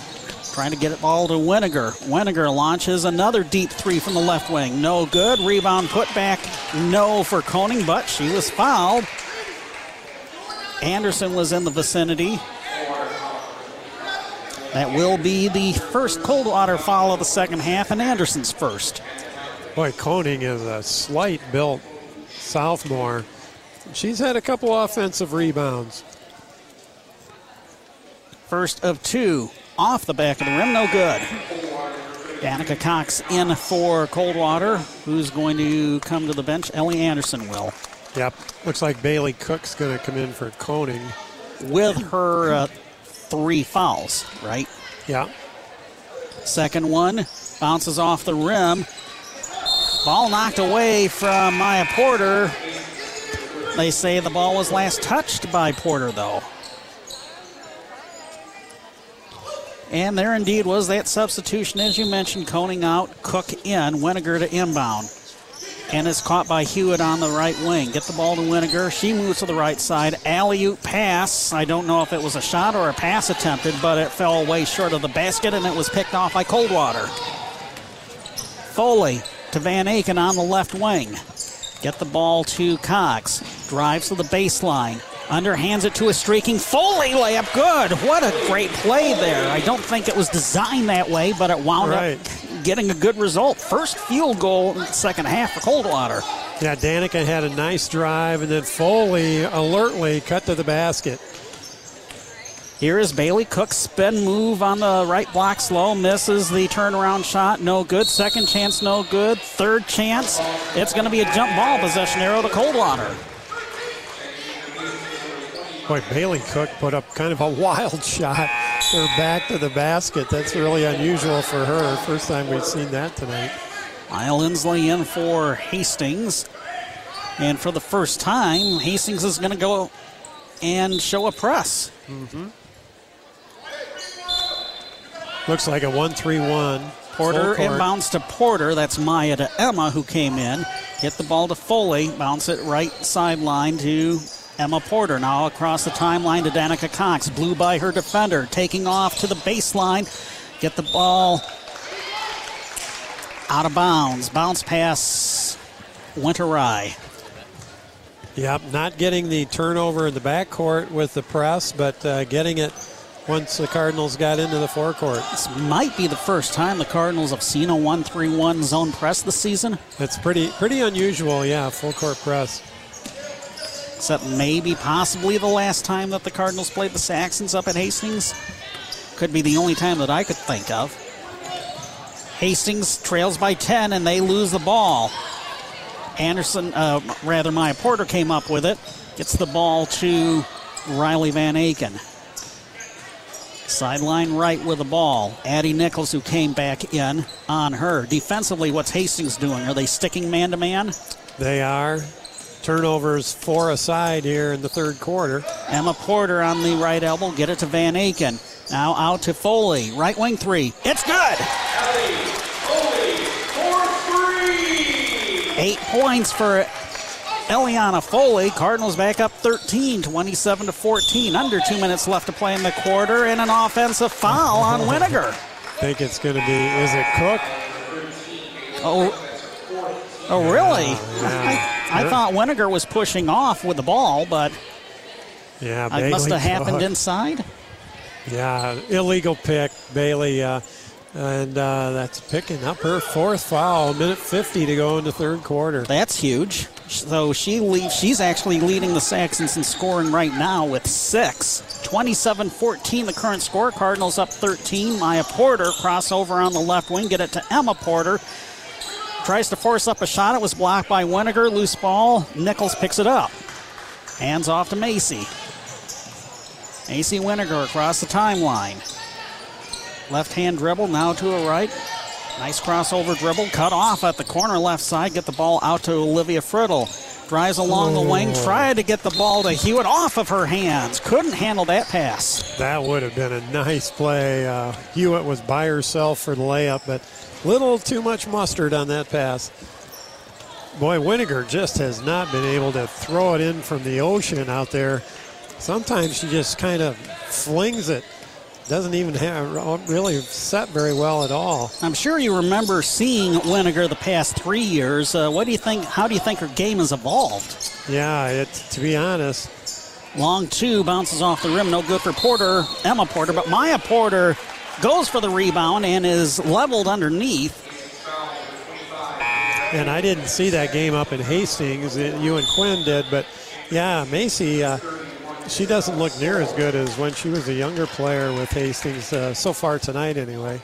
[SPEAKER 2] Trying to get it ball to Winiger. Winiger launches another deep three from the left wing. No good. Rebound put back. No for Koning, but she was fouled. Anderson was in the vicinity. That will be the first Coldwater foul of the second half, and Anderson's first.
[SPEAKER 3] Boy, Koning is a slight built sophomore. She's had a couple offensive rebounds.
[SPEAKER 2] First of two off the back of the rim, no good. Danica Cox in for Coldwater. Who's going to come to the bench? Ellie Anderson will.
[SPEAKER 3] Yep. Looks like Bailey Cook's going to come in for Koning.
[SPEAKER 2] With her uh, three fouls, right?
[SPEAKER 3] Yeah.
[SPEAKER 2] Second one bounces off the rim. Ball knocked away from Maya Porter. They say the ball was last touched by Porter, though. And there indeed was that substitution, as you mentioned, Koning out, Cook in, Winiger to inbound. And it's caught by Hewitt on the right wing. Get the ball to Winiger. She moves to the right side. Alley oop pass. I don't know if it was a shot or a pass attempted, but it fell way short of the basket and it was picked off by Coldwater. Foley to Van Aken on the left wing. Get the ball to Cox. Drives to the baseline. Underhands it to a streaking Foley layup. Good. What a great play there. I don't think it was designed that way, but it wound
[SPEAKER 3] right.
[SPEAKER 2] up getting a good result. First field goal in the second half for Coldwater.
[SPEAKER 3] Yeah, Danica had a nice drive, and then Foley alertly cut to the basket.
[SPEAKER 2] Here is Bailey Cook spin move on the right block slow misses the turnaround shot no good second chance no good third chance it's going to be a jump ball possession arrow to Coldwater
[SPEAKER 3] Boy, Bailey Cook put up kind of a [laughs] wild shot. Her back to the basket. That's really unusual for her. First time we've seen that tonight.
[SPEAKER 2] Maya Lindsley in for Hastings. And for the first time, Hastings is going to go and show a press.
[SPEAKER 3] Mm-hmm. Looks like a 1 3 1.
[SPEAKER 2] Porter inbounds to Porter. That's Maya to Emma, who came in. Get the ball to Foley. Bounce it right sideline to Emma Porter. Now across the timeline to Danica Cox. Blew by her defender. Taking off to the baseline. Get the ball out of bounds. Bounce pass went awry.
[SPEAKER 3] Yep, not getting the turnover in the backcourt with the press, but uh, getting it once the Cardinals got into the forecourt.
[SPEAKER 2] This might be the first time the Cardinals have seen a 1-3-1 zone press this season.
[SPEAKER 3] It's pretty pretty unusual, yeah, full court press.
[SPEAKER 2] Except maybe possibly the last time that the Cardinals played the Saxons up at Hastings. Could be the only time that I could think of. Hastings trails by 10 and they lose the ball. Anderson, uh, rather, Maya Porter came up with it. Gets the ball to Riley Van Aken. Sideline right with the ball. Addie Nichols, who came back in on her. Defensively, what's Hastings doing? Are they sticking man to man?
[SPEAKER 3] They are. Turnovers four aside here in the third quarter.
[SPEAKER 2] Emma Porter on the right elbow. Get it to Van Aken. Now out to Foley. Right wing three. It's good. Eight points for Eliana Foley. Cardinals back up 13, 27 to 14. Under two minutes left to play in the quarter, and an offensive foul on Winiger.
[SPEAKER 3] think it's going to be. Is it Cook?
[SPEAKER 2] Oh, oh, really?
[SPEAKER 3] Yeah.
[SPEAKER 2] I, thought Winiger was pushing off with the ball, but
[SPEAKER 3] Yeah,
[SPEAKER 2] it
[SPEAKER 3] Bailey
[SPEAKER 2] must have happened inside.
[SPEAKER 3] Yeah, illegal pick, Bailey. Uh, and uh, that's picking up her fourth foul. A minute 50 to go in the third quarter.
[SPEAKER 2] That's huge. So she leaves. She's actually leading the Saxons in scoring right now with six. 27-14 the current score. Cardinals up 13. Maya Porter crossover on the left wing. Get it to Emma Porter. Tries to force up a shot. It was blocked by Winiger. Loose ball. Nichols picks it up. Hands off to Macy. Macy Winiger across the timeline. Left hand dribble now to a right. Nice crossover dribble. Cut off at the corner left side. Get the ball out to Olivia Friddle. Drives along the wing. Tried to get the ball to Hewitt off of her hands. Couldn't handle that pass.
[SPEAKER 3] That would have been a nice play. Uh, Hewitt was by herself for the layup, but little too much mustard on that pass. Boy, Winiger just has not been able to throw it in from the ocean out there. Sometimes she just kind of flings it. Doesn't even have really set very well at all.
[SPEAKER 2] I'm sure you remember seeing Winiger the past three years. Uh, what do you think? How do you think her game has evolved?
[SPEAKER 3] Yeah, it, to be honest,
[SPEAKER 2] Long two bounces off the rim. No good for Porter, Emma Porter, but Maya Porter goes for the rebound and is leveled underneath.
[SPEAKER 3] And I didn't see that game up in Hastings. You and Quinn did, but yeah, Macy, uh, she doesn't look near as good as when she was a younger player with Hastings uh, so far tonight, anyway.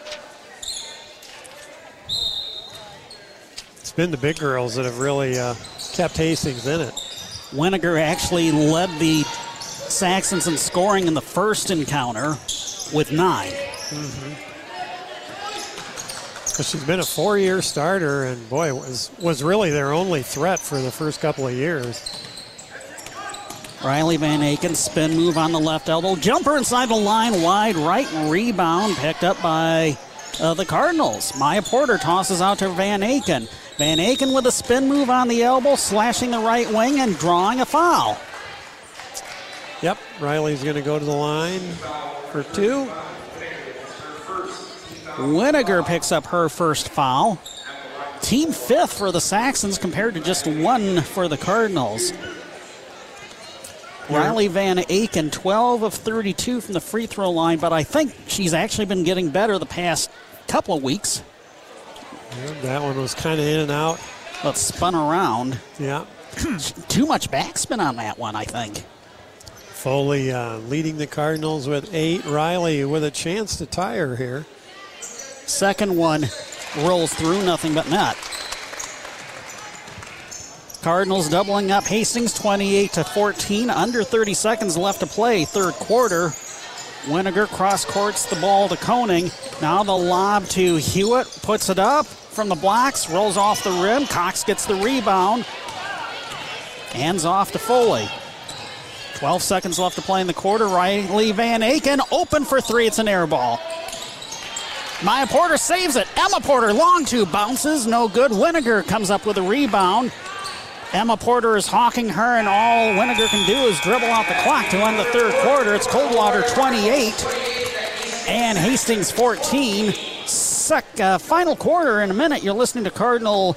[SPEAKER 3] It's been the big girls that have really uh, kept Hastings in it.
[SPEAKER 2] Winiger actually led the Saxons in scoring in the first encounter with 9
[SPEAKER 3] mm-hmm. She's been a four-year starter, and boy, was was really their only threat for the first couple of years.
[SPEAKER 2] Riley Van Aken spin move on the left elbow, jumper inside the line, wide right rebound picked up by uh, the Cardinals. Maya Porter tosses out to Van Aken. Van Aken with a spin move on the elbow, slashing the right wing and drawing a foul.
[SPEAKER 3] Yep, Riley's going to go to the line for two.
[SPEAKER 2] Winiger picks up her first foul. Team fifth for the Saxons compared to just one for the Cardinals. Riley Van Aken, 12 of 32 from the free throw line, but I think she's actually been getting better the past couple of weeks.
[SPEAKER 3] Yeah, that one was kind of in and out.
[SPEAKER 2] But spun around.
[SPEAKER 3] Yeah.
[SPEAKER 2] Too much backspin on that one, I think.
[SPEAKER 3] Foley uh, leading the Cardinals with eight. Riley with a chance to tie her here.
[SPEAKER 2] Second one rolls through, nothing but net. Cardinals doubling up Hastings 28 to 14. Under 30 seconds left to play, third quarter. Winiger cross courts the ball to Koning. Now the lob to Hewitt, puts it up from the blocks, rolls off the rim. Cox gets the rebound. Hands off to Foley. 12 seconds left to play in the quarter. Riley Van Aken open for three. It's an air ball. Maya Porter saves it. Emma Porter, long two, bounces, no good. Winiger comes up with a rebound. Emma Porter is hawking her, and all Winiger can do is dribble out the clock to end the third quarter. It's Coldwater 28 and Hastings 14 sec, uh, final quarter in a minute. You're listening to Cardinal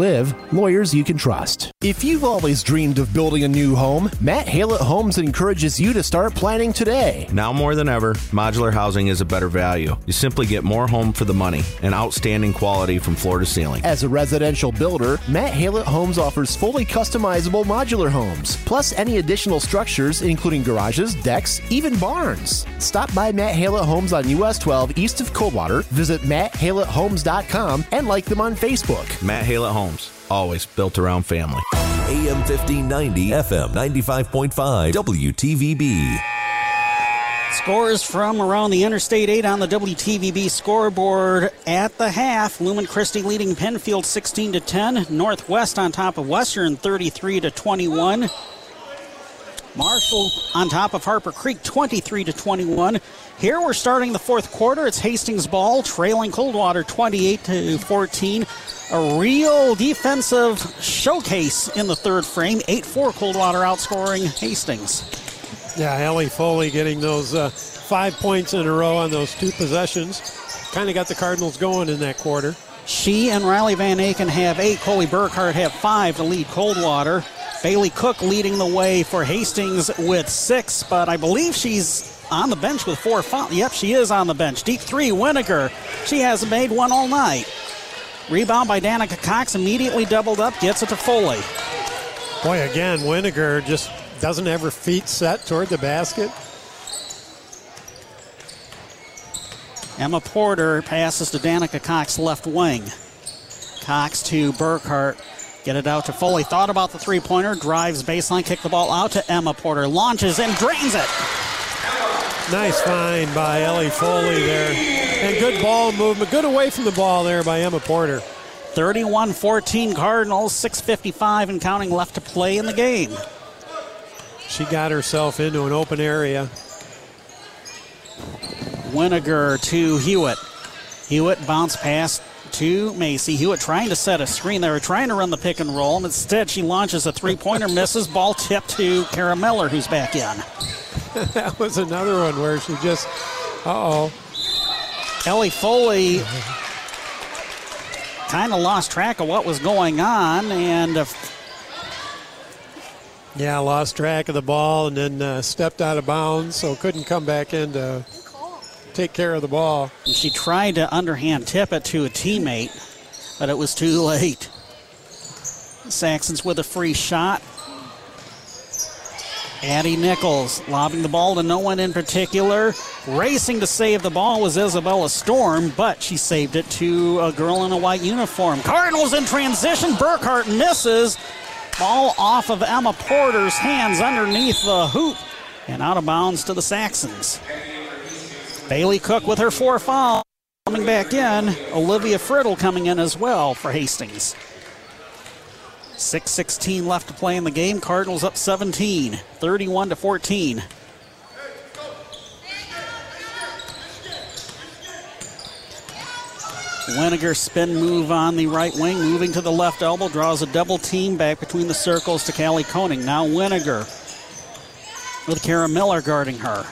[SPEAKER 12] live, lawyers you can trust. If you've always dreamed of building a new home, Matt Hale at Homes encourages you to start planning today.
[SPEAKER 22] Now more than ever, modular housing is a better value. You simply get more home for the money and outstanding quality from floor to ceiling.
[SPEAKER 12] As a residential builder, Matt Hale at Homes offers fully customizable modular homes, plus any additional structures, including garages, decks, even barns. Stop by Matt Hale at Homes on US 12 east of Coldwater. Visit matthalehomes.com and like them on Facebook.
[SPEAKER 22] Matt Hale Homes, always built around family.
[SPEAKER 1] AM 1590, FM 95.5, WTVB.
[SPEAKER 2] Scores from around the Interstate 8 on the WTVB scoreboard at the half. Lumen Christi leading Pennfield 16 to 10. Northwest on top of Western 33 to 21. Marshall on top of Harper Creek 23 to 21. Here we're starting the fourth quarter. It's Hastings ball trailing Coldwater 28 to 14. A real defensive showcase in the third frame. 8-4 Coldwater outscoring Hastings.
[SPEAKER 3] Yeah, Ellie Foley getting those uh, five points in a row on those two possessions. Kind of got the Cardinals going in that quarter.
[SPEAKER 2] She and Riley Van Aken have eight. Coley Burkhart have five to lead Coldwater. Bailey Cook leading the way for Hastings with six, but I believe she's on the bench with four. Yep, she is on the bench. Deep three, Winiger. She hasn't made one all night. Rebound by Danica Cox, immediately doubled up, gets it to Foley.
[SPEAKER 3] Boy, again, Winiger just doesn't have her feet set toward the basket.
[SPEAKER 2] Emma Porter passes to Danica Cox left wing. Cox to Burkhart. Get it out to Foley. Thought about the three pointer. Drives baseline. Kick the ball out to Emma Porter. Launches and drains it.
[SPEAKER 3] Nice find by Ellie Foley there. And good ball movement. Good away from the ball there by Emma Porter.
[SPEAKER 2] 31 14 Cardinals. 6.55 and counting left to play in the game.
[SPEAKER 3] she got herself into an open area.
[SPEAKER 2] Winiger to Hewitt. Hewitt bounced pass to Macy. Hewitt trying to set a screen. They were trying to run the pick and roll, and instead she launches a three pointer, misses. Ball tipped to Kara Miller, who's back in. [laughs]
[SPEAKER 3] that was another one where she just, uh oh.
[SPEAKER 2] Ellie Foley kind of lost track of what was going on, and uh,
[SPEAKER 3] yeah, lost track of the ball and then uh, stepped out of bounds, so couldn't come back in to take care of the ball.
[SPEAKER 2] She tried to underhand tip it to a teammate, but it was too late. Saxons with a free shot. Addie Nichols lobbing the ball to no one in particular. Racing to save the ball was Isabella Storm, but she saved it to a girl in a white uniform. Cardinals in transition. Burkhart misses. Ball off of Emma Porter's hands underneath the hoop and out of bounds to the Saxons. Bailey Cook with her four foul coming back in. Olivia Friddle coming in as well for Hastings. 6.16 left to play in the game. Cardinals up 17, 31 to 14. Winiger spin move on the right wing, moving to the left elbow, draws a double team back between the circles to Callie Koning. Now Winiger with Kara Miller guarding her.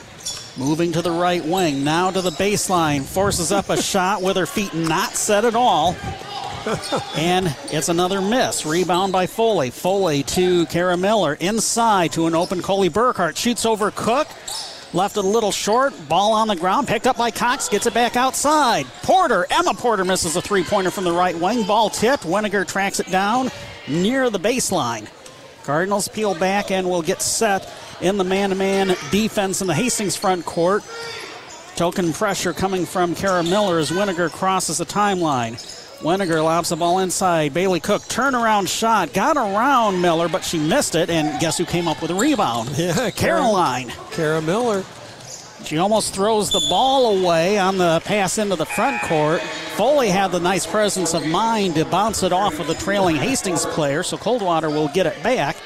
[SPEAKER 2] Moving to the right wing, now to the baseline, forces up a [laughs] shot with her feet not set at all. And it's another miss. Rebound by Foley. Foley to Kara Miller. Inside to an open Coley Burkhart. Shoots over Cook. Left it a little short. Ball on the ground. Picked up by Cox. Gets it back outside. Porter. Emma Porter misses a three pointer from the right wing. Ball tipped. Winiger tracks it down near the baseline. Cardinals peel back and will get set in the man to man defense in the Hastings front court. Token pressure coming from Kara Miller as Winiger crosses the timeline. Winiger lobs the ball inside. Bailey Cook turnaround shot. Got around Miller, but she missed it. And guess who came up with a rebound? [laughs]
[SPEAKER 3] Yeah,
[SPEAKER 2] Caroline.
[SPEAKER 3] Kara Miller.
[SPEAKER 2] She almost throws the ball away on the pass into the front court. Foley had the nice presence of mind to bounce it off of the trailing Hastings player, so Coldwater will get it back.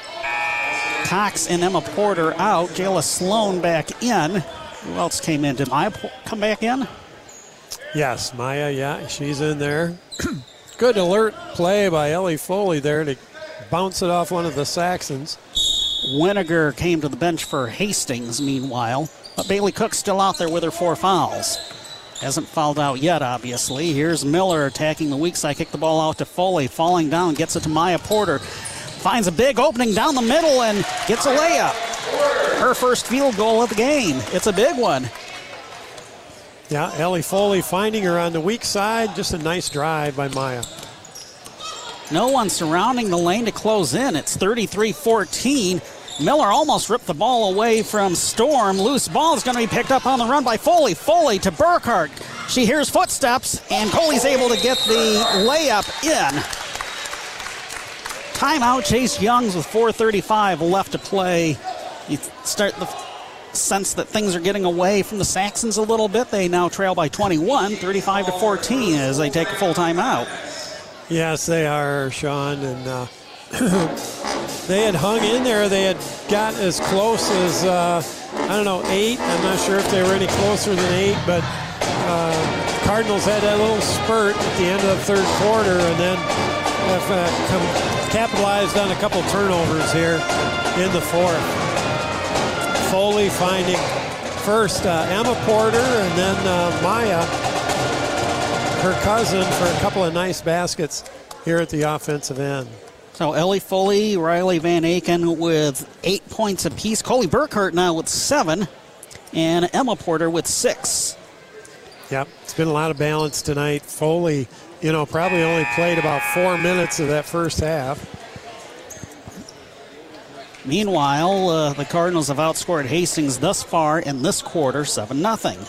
[SPEAKER 2] Cox and Emma Porter out. Jayla Sloan back in. Who else came in? Did Maya come back in?
[SPEAKER 3] Yes, Maya, yeah, she's in there. [clears throat] Good alert play by Ellie Foley there to bounce it off one of the Saxons.
[SPEAKER 2] Winiger came to the bench for Hastings, meanwhile. But Bailey Cook's still out there with her four fouls. Hasn't fouled out yet, obviously. Here's Miller attacking the weak side. Kick the ball out to Foley. Falling down, gets it to Maya Porter. Finds a big opening down the middle and gets a layup. Her first field goal of the game. It's a big one.
[SPEAKER 3] Yeah, Ellie Foley finding her on the weak side. Just a nice drive by Maya.
[SPEAKER 2] No one surrounding the lane to close in. It's 33 14. Miller almost ripped the ball away from Storm. Loose ball is going to be picked up on the run by Foley. Foley to Burkhart. She hears footsteps, and Coley's able to get the layup in. Timeout. Chase Youngs with 4:35 left to play. You start the sense that things are getting away from the Saxons a little bit. They now trail by 21, 35 to 14, as they take a full timeout.
[SPEAKER 3] Yes, they are, Sean, and. Uh, [clears throat] they had hung in there. They had got as close as, uh, I don't know, eight. I'm not sure if they were any closer than eight, but uh, Cardinals had that little spurt at the end of the third quarter and then have uh, come, capitalized on a couple turnovers here in the fourth. Foley finding first uh, Emma Porter and then uh, Maya, her cousin, for a couple of nice baskets here at the offensive end.
[SPEAKER 2] So Ellie Foley, Riley Van Aken with eight points apiece. Coley Burkhart now with seven, and Emma Porter with six.
[SPEAKER 3] Yep, it's been a lot of balance tonight. Foley, you know, probably only played about four minutes of that first half.
[SPEAKER 2] Meanwhile, uh, the Cardinals have outscored Hastings thus far in this quarter, 7 0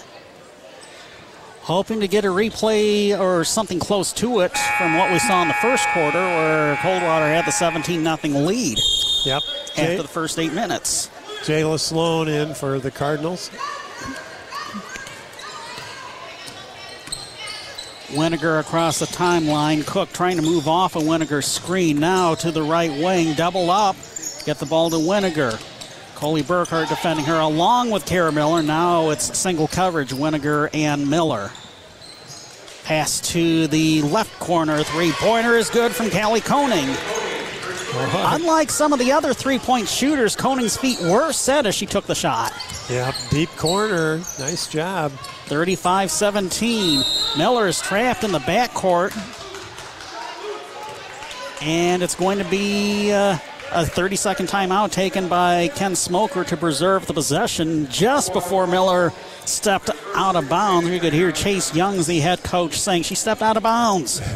[SPEAKER 2] hoping to get a replay or something close to it from what we saw in the first quarter where Coldwater had the 17 0 lead.
[SPEAKER 3] Yep.
[SPEAKER 2] After Jay, the first eight minutes.
[SPEAKER 3] Jayla Sloan in for the Cardinals.
[SPEAKER 2] Winiger across the timeline. Cook trying to move off a of Winiger screen. Now to the right wing. Double up. Get the ball to Winiger. Coley Burkhart defending her along with Kara Miller. Now it's single coverage, Winiger and Miller. Pass to the left corner. Three pointer is good from Callie Koning. Unlike some of the other three point shooters, Koning's feet were set as she took the shot.
[SPEAKER 3] Yep, deep corner. Nice job.
[SPEAKER 2] 35 17. Miller is trapped in the backcourt. And it's going to be uh, a 30 second timeout taken by Ken Smoker to preserve the possession just before Miller stepped out of bounds. You could hear Chase Youngs, the head coach, saying she stepped out of bounds. [laughs]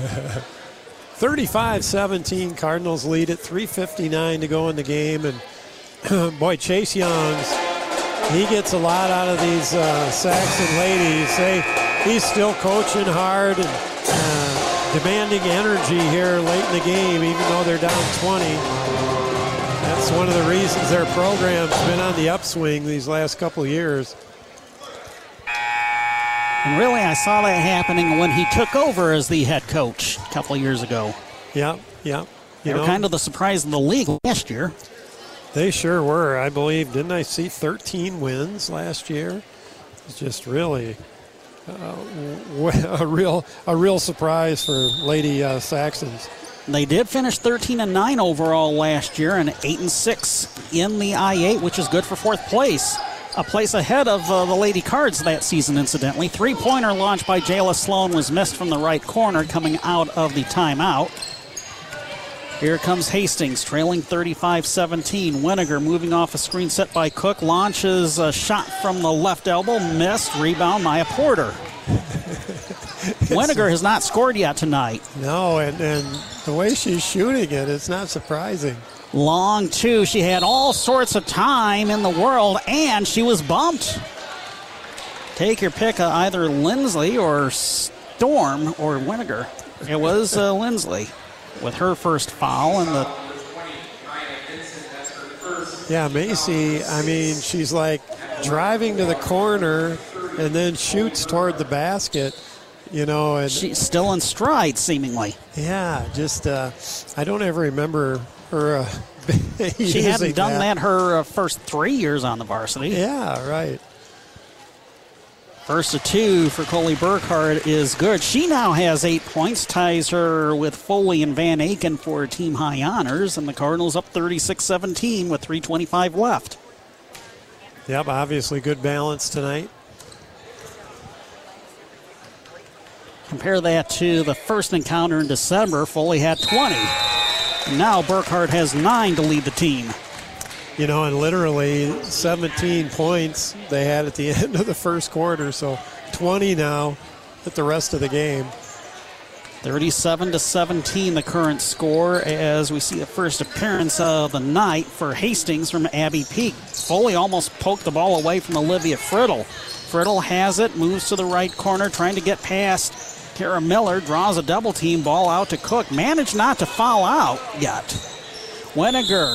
[SPEAKER 3] 35 17, Cardinals lead at 3.59 to go in the game. And [clears throat] boy, Chase Youngs, he gets a lot out of these uh, Saxon ladies. They, he's still coaching hard and uh, demanding energy here late in the game, even though they're down 20. That's one of the reasons their program's been on the upswing these last couple years.
[SPEAKER 2] And really, I saw that happening when he took over as the head coach a couple years ago.
[SPEAKER 3] Yep, yep.
[SPEAKER 2] They were kind of the surprise of the league last year.
[SPEAKER 3] They sure were. I believe, didn't I see 13 wins last year? It's just really uh, [laughs] a real a real surprise for Lady uh, Saxons.
[SPEAKER 2] They did finish 13 and 9 overall last year and 8 and 6 in the I8, which is good for fourth place. A place ahead of uh, the Lady Cards that season, incidentally. Three pointer launched by Jayla Sloan was missed from the right corner coming out of the timeout. Here comes Hastings, trailing 35 17. Winiger moving off a screen set by Cook, launches a shot from the left elbow, missed. Rebound, Maya Porter. [laughs] [laughs] Winiger has not scored yet tonight.
[SPEAKER 3] No, and, and the way she's shooting it, it's not surprising.
[SPEAKER 2] Long two. She had all sorts of time in the world, and she was bumped. Take your pick of either Lindsley or Storm or Winiger. It was uh, Lindsley with her first foul and the.
[SPEAKER 3] Yeah, Macy, I mean, she's like driving to the corner and then shoots toward the basket, you know. And
[SPEAKER 2] she's still in stride, seemingly.
[SPEAKER 3] Yeah, just uh, I don't ever remember her. Uh, [laughs]
[SPEAKER 2] she hadn't done that, that her uh, first three years on the varsity.
[SPEAKER 3] Yeah, right.
[SPEAKER 2] First of two for Coley Burkhart is good. She now has eight points, ties her with Foley and Van Aken for team high honors, and the Cardinals up 36 17 with 3.25 left.
[SPEAKER 3] Yep, obviously good balance tonight.
[SPEAKER 2] Compare that to the first encounter in December. Foley had 20. And now Burkhart has nine to lead the team.
[SPEAKER 3] You know, and literally 17 points they had at the [laughs] end of the first quarter, so 20 now at the rest of the game.
[SPEAKER 2] 37 to 17, the current score, as we see the first appearance of the night for Hastings from Abbey Peak. Foley almost poked the ball away from Olivia Friddle. Friddle has it, moves to the right corner, trying to get past Kara Miller draws a double team ball out to Cook. Managed not to foul out yet. Winiger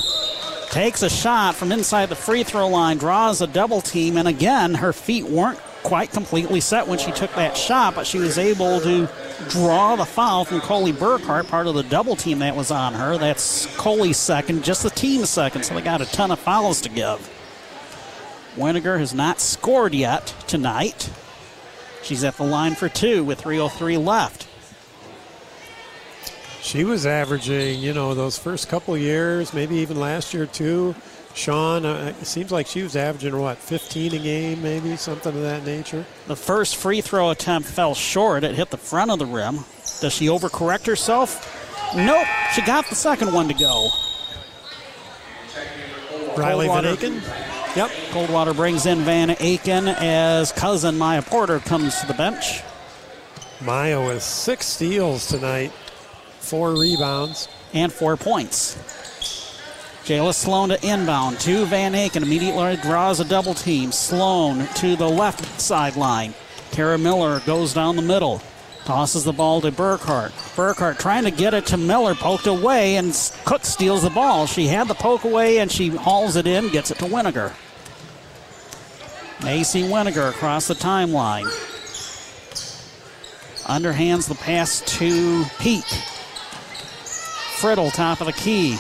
[SPEAKER 2] takes a shot from inside the free throw line, draws a double team, and again, her feet weren't quite completely set when she took that shot, but she was able to draw the foul from Coley Burkhart, part of the double team that was on her. That's Coley's second, just the team's second, so they got a ton of fouls to give. Winiger has not scored yet tonight. She's at the line for two with 3.03 left.
[SPEAKER 3] She was averaging, you know, those first couple years, maybe even last year too. Sean, uh, it seems like she was averaging, what, 15 a game, maybe, something of that nature?
[SPEAKER 2] The first free throw attempt fell short. It hit the front of the rim. Does she overcorrect herself? Nope. She got the second one to go.
[SPEAKER 3] Riley Van Aken? Yep.
[SPEAKER 2] Coldwater brings in Van Aken as cousin Maya Porter comes to the bench.
[SPEAKER 3] Maya with six steals tonight, four rebounds,
[SPEAKER 2] and four points. Jayla Sloan to inbound to Van Aken. Immediately draws a double team. Sloan to the left sideline. Kara Miller goes down the middle. Tosses the ball to Burkhart. Burkhart trying to get it to Miller, poked away, and Cook steals the ball. She had the poke away, and she hauls it in, gets it to Winiger. Macy Winiger across the timeline. Underhands the pass to Peak. Friddle, top of the key.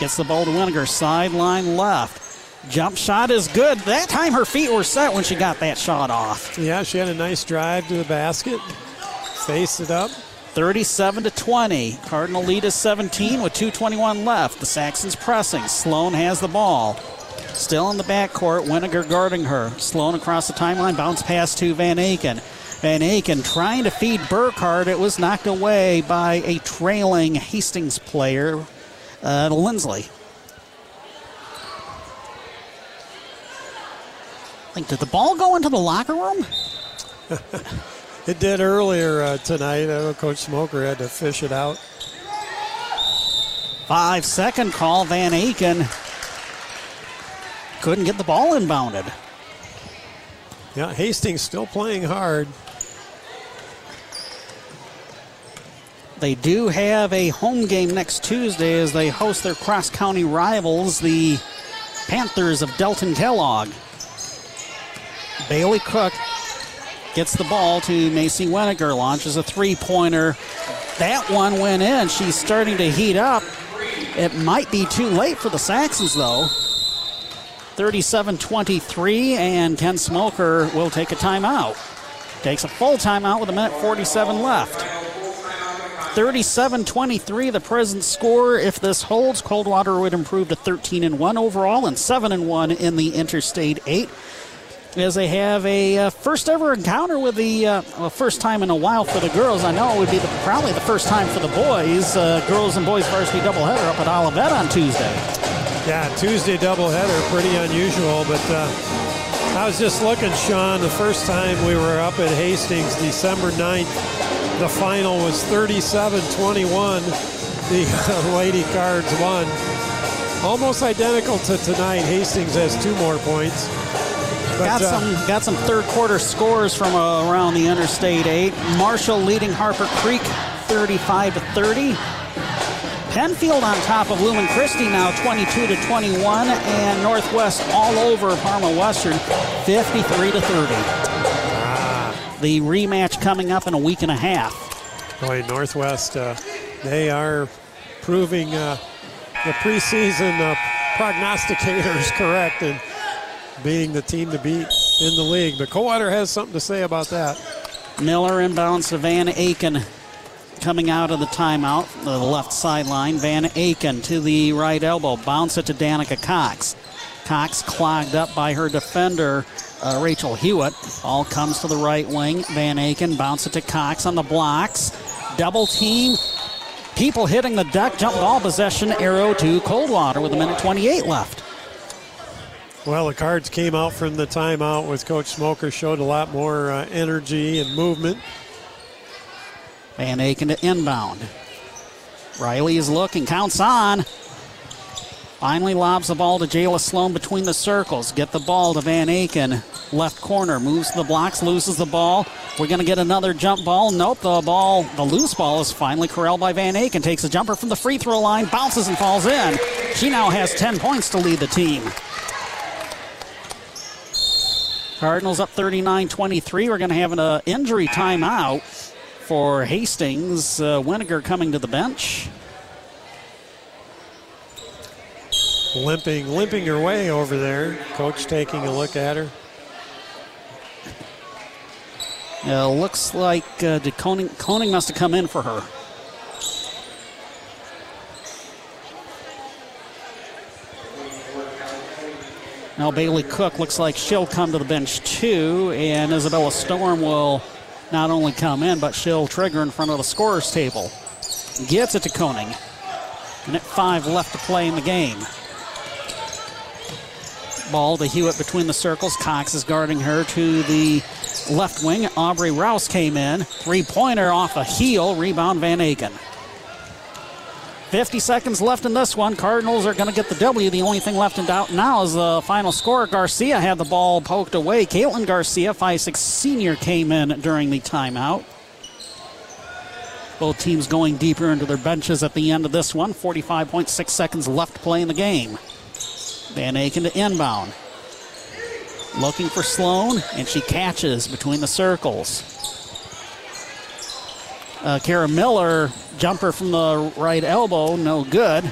[SPEAKER 2] Gets the ball to Winiger, sideline left. Jump shot is good. That time her feet were set when she got that shot off.
[SPEAKER 3] Yeah, she had a nice drive to the basket. Faced it up.
[SPEAKER 2] 37 to 20. Cardinal lead is 17 with 221 left. The Saxons pressing. Sloan has the ball. Still in the backcourt. Winiger guarding her. Sloan across the timeline. Bounce pass to Van Aken. Van Aken trying to feed Burkhart. It was knocked away by a trailing Hastings player, uh, Lindsley. think, did the ball go into the locker room? [laughs]
[SPEAKER 3] it did earlier uh, tonight. Uh, Coach Smoker had to fish it out.
[SPEAKER 2] Five second call. Van Aken couldn't get the ball inbounded.
[SPEAKER 3] Yeah, Hastings still playing hard.
[SPEAKER 2] They do have a home game next Tuesday as they host their cross county rivals, the Panthers of Delton Kellogg. Bailey Cook gets the ball to Macy Winiger, launches a three pointer. That one went in. She's starting to heat up. It might be too late for the Saxons, though. 37 23, and Ken Smoker will take a timeout. Takes a full timeout with a minute 47 left. 37 23, the present score. If this holds, Coldwater would improve to 13 and 1 overall and 7 and 1 in the Interstate 8 as they have a uh, first ever encounter with the uh, well, first time in a while for the girls. I know it would be the, probably the first time for the boys. Uh, girls and boys varsity doubleheader up at Olivet on Tuesday.
[SPEAKER 3] Yeah, Tuesday doubleheader, pretty unusual. But uh, I was just looking, Sean. The first time we were up at Hastings, December 9th, the final was 37-21. The Lady Cards won. Almost identical to tonight. Hastings has two more points.
[SPEAKER 2] But, got uh, some got some third quarter scores from uh, around the Interstate 8. Marshall leading Harper Creek 35 to 30. Pennfield on top of Lumen Christi now 22 to 21 and Northwest all over Parma Western 53 to 30. Ah. The rematch coming up in a week and a half.
[SPEAKER 3] Boy, Northwest, uh, they are proving uh, the preseason uh, prognosticators [laughs] correct and being the team to beat in the league. But Coldwater has something to say about that.
[SPEAKER 2] Miller inbound, to Van Aken coming out of the timeout, the left sideline. Van Aken to the right elbow. Bounce it to Danica Cox. Cox clogged up by her defender, uh, Rachel Hewitt. Ball comes to the right wing. Van Aken bounce it to Cox on the blocks. Double team. People hitting the deck. Jump ball possession. Arrow to Coldwater with a minute 28 left.
[SPEAKER 3] Well, the cards came out from the timeout with Coach Smoker, showed a lot more uh, energy and movement.
[SPEAKER 2] Van Aken to inbound. Riley is looking, counts on. Finally lobs the ball to Jayla Sloan between the circles. Get the ball to Van Aken. Left corner, moves the blocks, loses the ball. We're going to get another jump ball. Nope, the ball, the loose ball is finally corralled by Van Aken. Takes a jumper from the free throw line, bounces and falls in. She now has 10 points to lead the team. Cardinals up 39 23. We're going to have an uh, injury timeout for Hastings. Uh, Winiger coming to the bench.
[SPEAKER 3] Limping, limping her way over there. Coach taking a look at her.
[SPEAKER 2] Uh, looks like uh, Koning must have come in for her. Now Bailey Cook looks like she'll come to the bench too, and Isabella Storm will not only come in, but she'll trigger in front of the scorer's table. Gets it to Koning. And at five left to play in the game. Ball to Hewitt between the circles. Cox is guarding her to the left wing. Aubrey Rouse came in. Three pointer off a heel. Rebound Van Aken. 50 seconds left in this one. Cardinals are going to get the W. The only thing left in doubt now is the final score. Garcia had the ball poked away. Caitlin Garcia, 5'6 senior, came in during the timeout. Both teams going deeper into their benches at the end of this one. 45.6 seconds left to play in the game. Van Aken to inbound. Looking for Sloan, and she catches between the circles. Uh, Kara Miller, jumper from the right elbow, no good.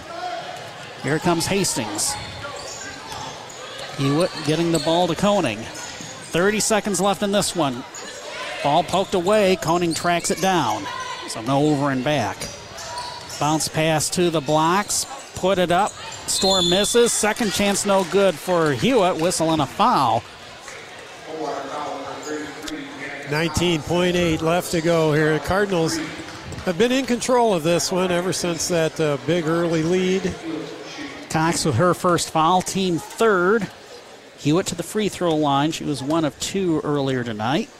[SPEAKER 2] Here comes Hastings. Hewitt getting the ball to Koning. 30 seconds left in this one. Ball poked away. Koning tracks it down. So no over and back. Bounce pass to the blocks. Put it up. Storm misses. Second chance no good for Hewitt. Whistle and a foul.
[SPEAKER 3] 19.8 left to go here. The Cardinals have been in control of this one ever since that uh, big early lead.
[SPEAKER 2] Cox with her first foul, team third. Hewitt to the free throw line. She was one of two earlier tonight.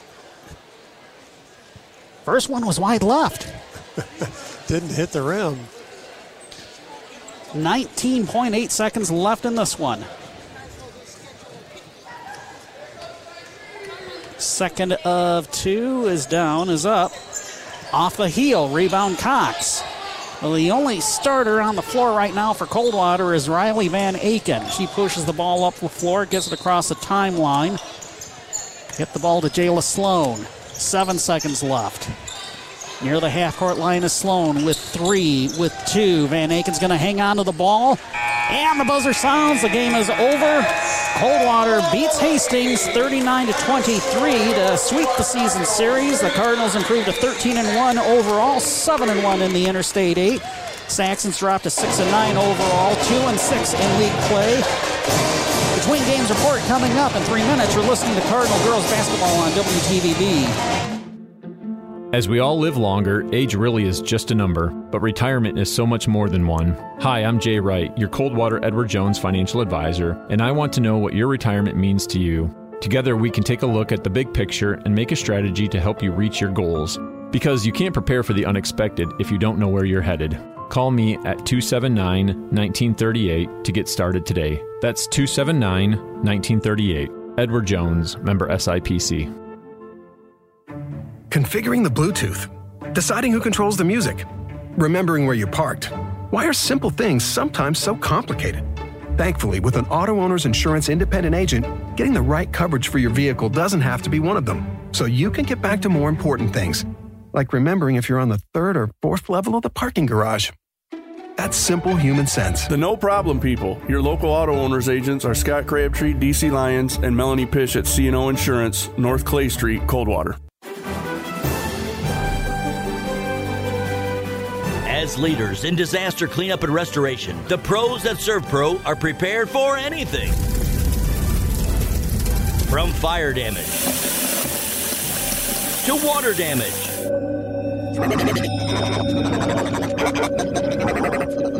[SPEAKER 2] First one was wide left. [laughs]
[SPEAKER 3] Didn't hit the rim.
[SPEAKER 2] 19.8 seconds left in this one. Second of two is down, is up. Off the heel, rebound Cox. Well, the only starter on the floor right now for Coldwater is Riley Van Aken. She pushes the ball up the floor, gets it across the timeline. Get the ball to Jayla Sloan. Seven seconds left. Near the half court line is Sloan with three, with two. Van Aken's going to hang on to the ball. And the buzzer sounds. The game is over. Coldwater beats Hastings 39 to 23 to sweep the season series. The Cardinals improved to 13 and 1 overall, 7 and 1 in the Interstate 8. Saxons dropped to 6 and 9 overall, 2 and 6 in league play. Between games report coming up in three minutes. You're listening to Cardinal Girls Basketball on WTVB.
[SPEAKER 23] As we all live longer, age really is just a number, but retirement is so much more than one. Hi, I'm Jay Wright, your Coldwater Edward Jones financial advisor, and I want to know what your retirement means to you. Together, we can take a look at the big picture and make a strategy to help you reach your goals. Because you can't prepare for the unexpected if you don't know where you're headed. Call me at 279 1938 to get started today. That's 279 1938. Edward Jones, member SIPC.
[SPEAKER 14] Configuring the Bluetooth, deciding who controls the music, remembering where you parked. Why are simple things sometimes so complicated? Thankfully, with an auto owner's insurance independent agent, getting the right coverage for your vehicle doesn't have to be one of them. So you can get back to more important things, like remembering if you're on the third or fourth level of the parking garage. That's simple human sense.
[SPEAKER 15] The no problem people. Your local auto owners agents are Scott Crabtree, DC Lyons, and Melanie Pish at CNO Insurance, North Clay Street, Coldwater.
[SPEAKER 4] As leaders in disaster cleanup and restoration, the pros at ServPro are prepared for anything. From fire damage to water damage.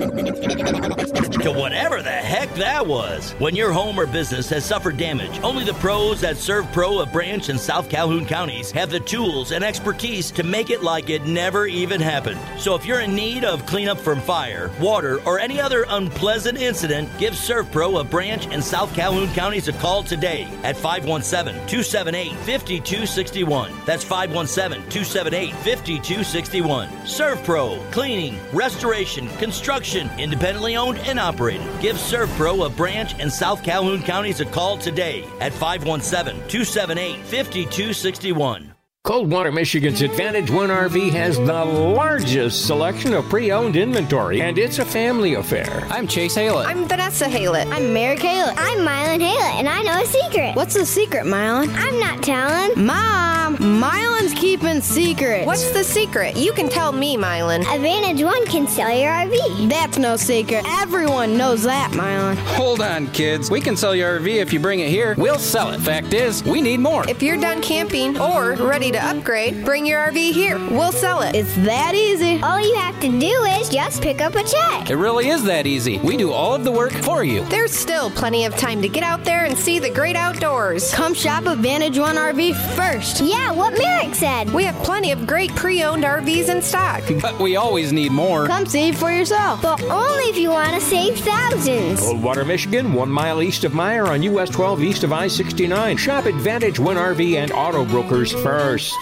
[SPEAKER 4] To whatever the heck that was. When your home or business has suffered damage, only the pros at ServPro of Branch and South Calhoun counties have the tools and expertise to make it like it never even happened. So if you're in need of cleanup from fire, water, or any other unpleasant incident, give ServPro of Branch and South Calhoun counties a call today at 517 278 5261. That's 517 278 5261. ServPro, cleaning, restoration, construction, independently owned and operated. Give ServPro a Branch in South Calhoun counties a call today at 517 278 5261.
[SPEAKER 24] Coldwater, Michigan's Advantage One RV has the largest selection of pre owned inventory, and it's a family affair.
[SPEAKER 25] I'm Chase Haylett.
[SPEAKER 26] I'm Vanessa Haylett.
[SPEAKER 27] I'm Merrick Haylett.
[SPEAKER 26] I'm Mylan Haylett, and I know a secret.
[SPEAKER 27] What's the secret, Mylan?
[SPEAKER 26] I'm not telling.
[SPEAKER 27] Mom, Mylan's keeping secrets.
[SPEAKER 26] What's the secret? You can tell me, Mylan.
[SPEAKER 27] Advantage One can sell your RV. That's no secret. Everyone knows that, Mylan.
[SPEAKER 25] Hold on, kids. We can sell your RV if you bring it here. We'll sell it. Fact is, we need more.
[SPEAKER 26] If you're done camping or ready to upgrade, bring your RV here. We'll sell it.
[SPEAKER 27] It's that easy. All you have to do is just pick up a check.
[SPEAKER 25] It really is that easy. We do all of the work for you.
[SPEAKER 26] There's still plenty of time to get out there and see the great outdoors.
[SPEAKER 27] Come shop Advantage One RV first.
[SPEAKER 26] Yeah, what Merrick said. We have plenty of great pre-owned RVs in stock. [laughs]
[SPEAKER 25] But we always need more.
[SPEAKER 27] Come see for yourself. But only if you want to save thousands.
[SPEAKER 24] Coldwater, Michigan, one mile east of Meijer on US 12 east of I 69. Shop Advantage One RV and Auto Brokers first.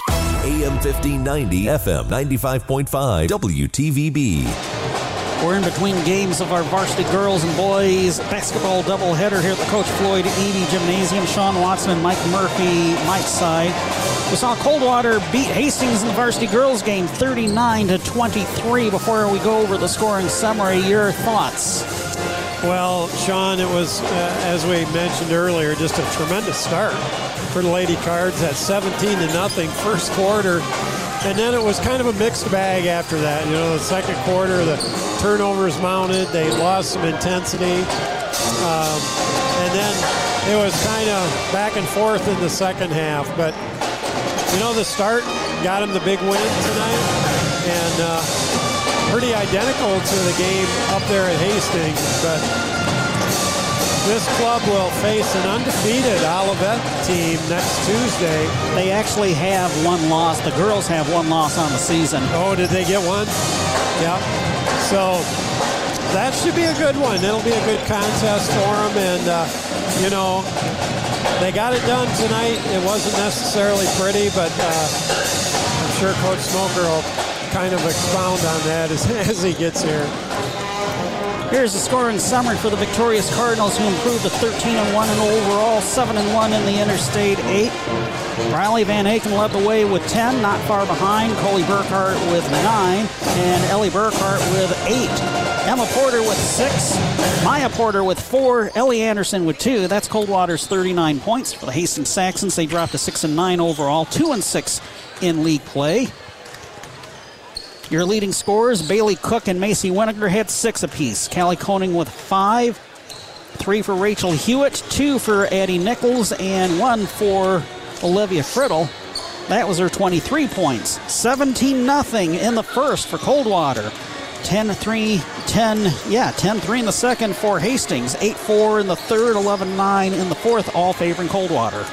[SPEAKER 1] AM 1590, FM 95.5, WTVB.
[SPEAKER 2] We're in between games of our varsity girls and boys basketball doubleheader here at the Coach Floyd Eby Gymnasium. Sean Watson and Mike Murphy, Mike's side. We saw Coldwater beat Hastings in the varsity girls game 39 to 23. Before we go over the scoring summary, your thoughts?
[SPEAKER 3] Well, Sean, it was, uh, as we mentioned earlier, just a tremendous start for the Lady Cards at 17 to nothing first quarter. And then it was kind of a mixed bag after that. You know, the second quarter, the turnovers mounted, they lost some intensity. Um, and then it was kind of back and forth in the second half. But, you know, the start got him the big win tonight. And uh, pretty identical to the game up there at Hastings. But this club will face an undefeated Olivet team next Tuesday.
[SPEAKER 2] They actually have one loss. The girls have one loss on the season.
[SPEAKER 3] Oh, did they get one? Yep. So that should be a good one. It'll be a good contest for them. And, uh, you know, they got it done tonight. It wasn't necessarily pretty, but uh, I'm sure Coach Smoker will kind of expound on that as, [laughs] as he gets here.
[SPEAKER 2] Here's the scoring summary for the victorious Cardinals, who improved to 13 and 1 in overall, 7 and 1 in the Interstate 8. Riley Van Aken led the way with 10, not far behind. Coley Burkhart with 9, and Ellie Burkhart with 8. Emma Porter with 6, Maya Porter with 4, Ellie Anderson with 2. That's Coldwater's 39 points for the Hastings Saxons. They dropped to 6 and 9 overall, 2 and 6 in league play. Your leading scorers, Bailey Cook and Macy Winiger, had six apiece. Callie Koning with five, three for Rachel Hewitt, two for Addie Nichols, and one for Olivia Friddle. That was her 23 points. 17 nothing in the first for Coldwater. 10 3, 10, yeah, 10 3 in the second for Hastings. 8 4 in the third, 11 9 in the fourth, all favoring Coldwater.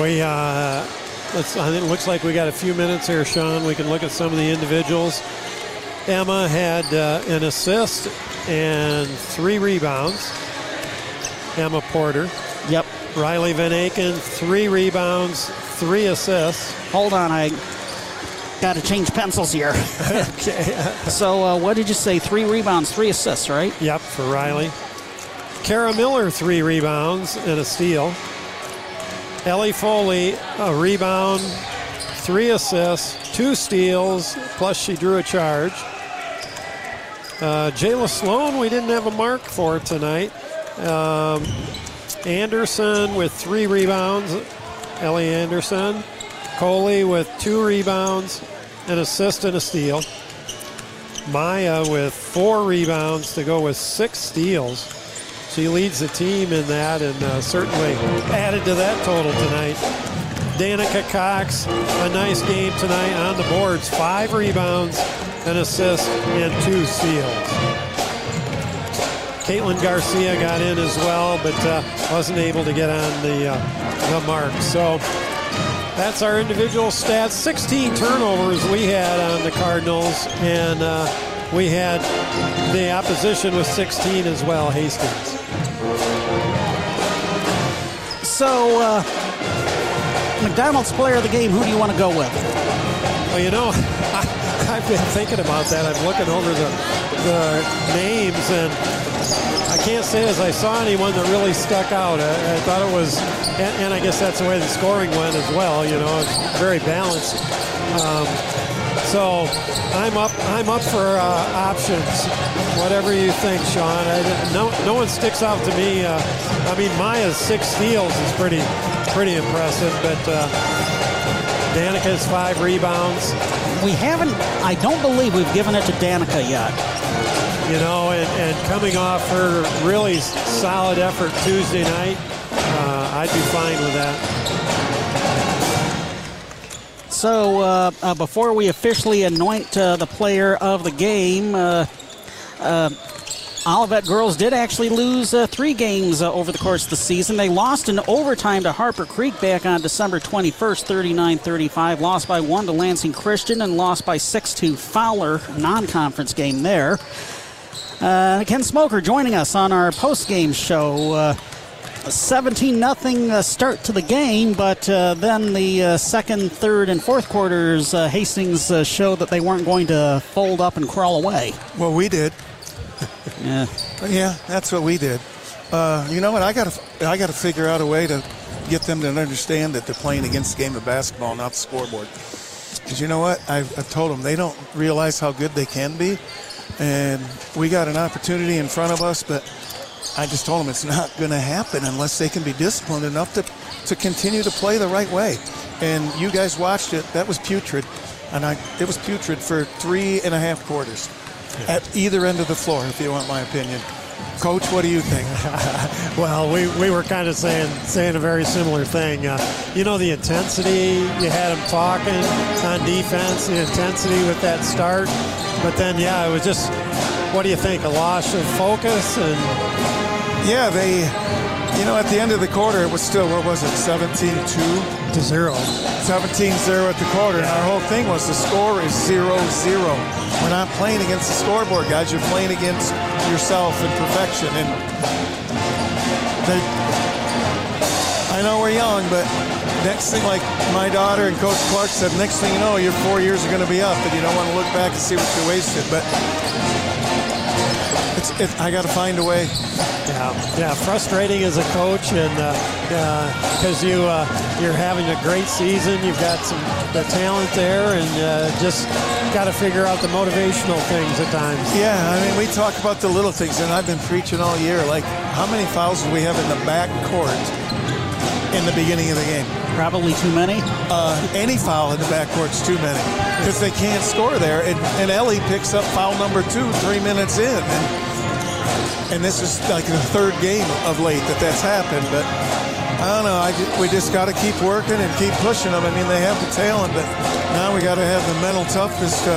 [SPEAKER 3] We, uh, let's, I think it looks like we got a few minutes here, Sean. We can look at some of the individuals. Emma had uh, an assist and three rebounds. Emma Porter.
[SPEAKER 2] Yep.
[SPEAKER 3] Riley Van Aken, three rebounds, three assists.
[SPEAKER 2] Hold on, I got to change pencils here. [laughs]
[SPEAKER 3] okay.
[SPEAKER 2] so, uh, what did you say? Three rebounds, three assists, right?
[SPEAKER 3] Yep, for Riley. Kara Miller, three rebounds and a steal. Ellie Foley, a rebound, three assists, two steals, plus she drew a charge. Uh, Jayla Sloan, we didn't have a mark for tonight. Um, Anderson with three rebounds, Ellie Anderson. Coley with two rebounds, an assist, and a steal. Maya with four rebounds to go with six steals. She leads the team in that and uh, certainly added to that total tonight. Danica Cox, a nice game tonight on the boards. Five rebounds, an assist, and two steals. Caitlin Garcia got in as well, but uh, wasn't able to get on the, uh, the mark. So that's our individual stats. 16 turnovers we had on the Cardinals, and uh, we had the opposition with 16 as well, Hastings.
[SPEAKER 2] So, uh, McDonald's player of the game, who do you want to go with?
[SPEAKER 3] Well, you know, [laughs] I, have been thinking about that. I'm looking over the, the names, and I can't say as I saw anyone that really stuck out. I, I thought it was, and, and, I guess that's the way the scoring went as well. You know, it's very balanced. Um, so I'm up. I'm up for uh, options. Whatever you think, Sean. I, no, no one sticks out to me. Uh, I mean, Maya's six steals is pretty, pretty impressive. But uh, Danica's five rebounds.
[SPEAKER 2] We haven't. I don't believe we've given it to Danica yet.
[SPEAKER 3] You know, and, and coming off her really solid effort Tuesday night, uh, I'd be fine with that.
[SPEAKER 2] So, uh, uh, before we officially anoint uh, the player of the game, uh, uh, Olivet girls did actually lose uh, three games over the course of the season. They lost in overtime to Harper Creek back on December 21st, 39 35. Lost by one to Lansing Christian and lost by six to Fowler, non conference game there. Ken Smoker joining us on our post game show. 17 nothing uh, start to the game, but uh, then the uh, second, third, and fourth quarters, uh, Hastings uh, showed that they weren't going to fold up and crawl away.
[SPEAKER 28] Well, we did. [laughs]
[SPEAKER 2] yeah,
[SPEAKER 28] yeah, that's what we did. Uh, you know what? I got to I got to figure out a way to get them to understand that they're playing against the game of basketball, not the scoreboard. Because you know what? I've, I've told them they don't realize how good they can be and we got an opportunity in front of us, but I just told them it's not going to happen unless they can be disciplined enough to, to continue to play the right way. And you guys watched it. That was putrid. And I, it was putrid for three and a half quarters at either end of the floor, if you want my opinion. Coach, what do you think? [laughs]
[SPEAKER 3] well, we, we were kind of saying saying a very similar thing. Uh, you know, the intensity, you had them talking on defense, the intensity with that start. But then, yeah, it was just, what do you think, a loss of focus? And
[SPEAKER 28] Yeah, they, you know, at the end of the quarter, it was still, what was it, 17 2?
[SPEAKER 3] To 0.
[SPEAKER 28] 17 0 at the quarter. And our whole thing was the score is 0 0. We're not playing against the scoreboard, guys. You're playing against yourself and perfection. And they, I know we're young, but next thing, like my daughter and Coach Clark said, next thing you know, your four years are going to be up, and you don't want to look back and see what you wasted. But it's, it, I got to find a way.
[SPEAKER 3] Yeah, yeah, frustrating as a coach, and because uh, uh, you uh, you're having a great season, you've got some the talent there, and uh, just got to figure out the motivational things at times.
[SPEAKER 28] Yeah, I mean, we talk about the little things, and I've been preaching all year. Like, how many fouls do we have in the back court in the beginning of the game?
[SPEAKER 2] Probably too many.
[SPEAKER 28] Uh, any foul in the back court's too many because they can't score there. And, and Ellie picks up foul number two three minutes in, and and this is like the third game of late that that's happened. But I don't know. I, we just got to keep working and keep pushing them. I mean, they have the talent, but now we got to have the mental toughness to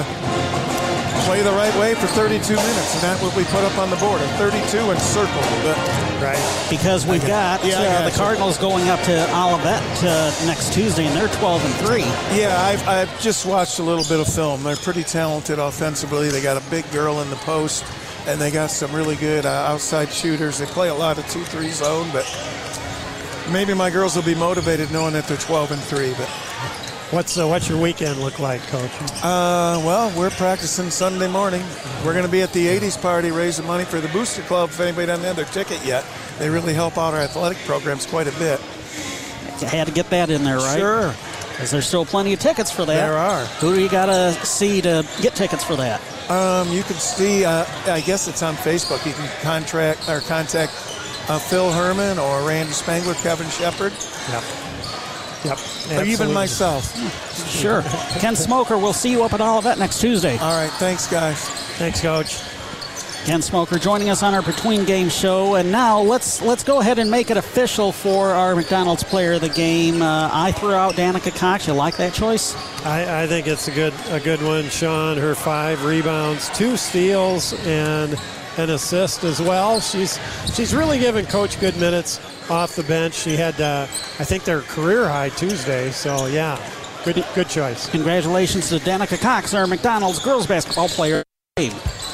[SPEAKER 28] play the right way for 32 minutes, and that's what we put up on the board. A 32 and circle. But
[SPEAKER 3] right
[SPEAKER 2] because we've got
[SPEAKER 28] Yeah,
[SPEAKER 2] uh,
[SPEAKER 28] got
[SPEAKER 2] the. Cardinals going up to Olivet uh, next Tuesday, and they're 12 and three.
[SPEAKER 28] Yeah, I've, I've just watched a little bit of film. They're pretty talented offensively. They got a big girl in the post, and they got some really good uh, outside shooters. They play a lot of 2 3 zone, but maybe my girls will be motivated knowing that they're 12 and 3. But
[SPEAKER 3] What's uh, what's your weekend look like, Coach?
[SPEAKER 28] uh, well, we're practicing Sunday morning. We're going to be at the 80s party raising money for the Booster Club. If anybody doesn't have their ticket yet, they really help out our athletic programs quite a bit.
[SPEAKER 2] You had to get that in there, right?
[SPEAKER 28] Sure.
[SPEAKER 2] Because there's still plenty of tickets for that.
[SPEAKER 28] There are.
[SPEAKER 2] Who do you got to see to get tickets for that?
[SPEAKER 28] Um, you can see, uh, I guess it's on Facebook. You can contract or contact uh, Phil Herman or Randy Spangler, Kevin Shepard.
[SPEAKER 3] Yep. Yep.
[SPEAKER 28] Or even myself.
[SPEAKER 2] Sure. Ken Smoker, we'll see you up at Olivet next Tuesday.
[SPEAKER 28] All right. Thanks, guys.
[SPEAKER 3] Thanks, Coach.
[SPEAKER 2] Ken Smoker joining us on our between game show, and now let's let's go ahead and make it official for our McDonald's player of the game. Uh, I threw out Danica Cox. You like that choice?
[SPEAKER 3] I, I think it's a good a good one, Sean. Her five rebounds, two steals, and an assist as well. She's she's really given Coach good minutes off the bench. She had uh, I think their career high Tuesday. So yeah, good good choice.
[SPEAKER 2] Congratulations to Danica Cox, our McDonald's girls basketball player.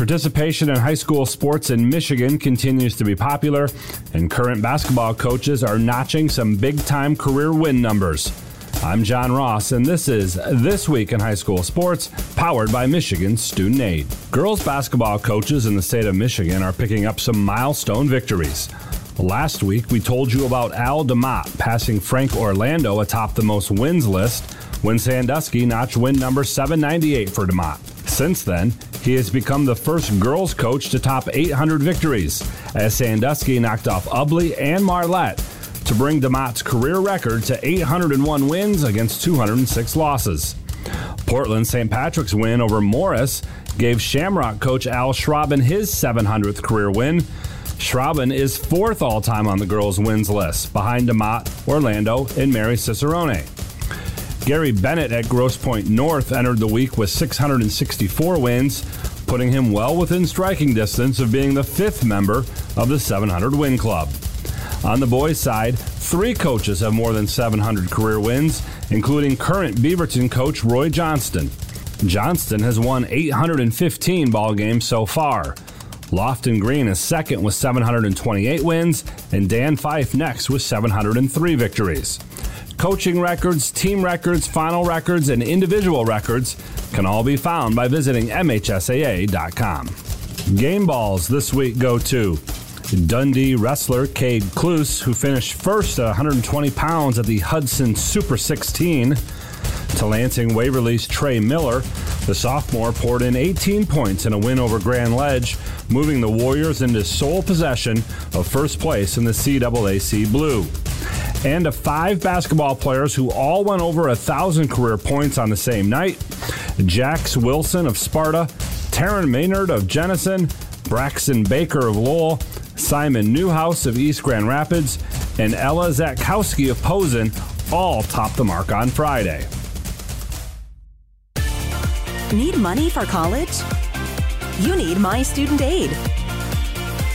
[SPEAKER 29] Participation in high school sports in Michigan continues to be popular, and current basketball coaches are notching some big time career win numbers. I'm John Ross, and this is This Week in High School Sports, powered by Michigan Student Aid. Girls basketball coaches in the state of Michigan are picking up some milestone victories. Last week, we told you about Al DeMott passing Frank Orlando atop the most wins list when Sandusky notched win number 798 for DeMott. Since then, he has become the first girls coach to top 800 victories, as Sandusky knocked off Ubly and Marlette to bring DeMott's career record to 801 wins against 206 losses. Portland St. Patrick's win over Morris gave Shamrock coach Al Schrauben his 700th career win. Schraben is fourth all time on the girls' wins list, behind DeMott, Orlando, and Mary Cicerone. Gary Bennett at Grosse Pointe North entered the week with 664 wins, putting him well within striking distance of being the fifth member of the 700 win club. On the boys' side, three coaches have more than 700 career wins, including current Beaverton coach Roy Johnston. Johnston has won 815 ball games so far. Lofton Greene is second with 728 wins, and Dan Fife next with 703 victories. Coaching records, team records, final records, and individual records can all be found by visiting MHSAA.com. Game balls this week go to Dundee wrestler Cade Klus, who finished first at 120 pounds at the Hudson Super 16. To Lansing Waverly's Trey Miller, the sophomore poured in 18 points in a win over Grand Ledge, moving the Warriors into sole possession of first place in the CAAC Blue. And of five basketball players who all went over a thousand career points on the same night Jax Wilson of Sparta, Taryn Maynard of Jenison, Braxton Baker of Lowell, Simon Newhouse of East Grand Rapids, and Ella Zatkowski of Posen all topped the mark on Friday.
[SPEAKER 30] Need money for college? You need My Student Aid.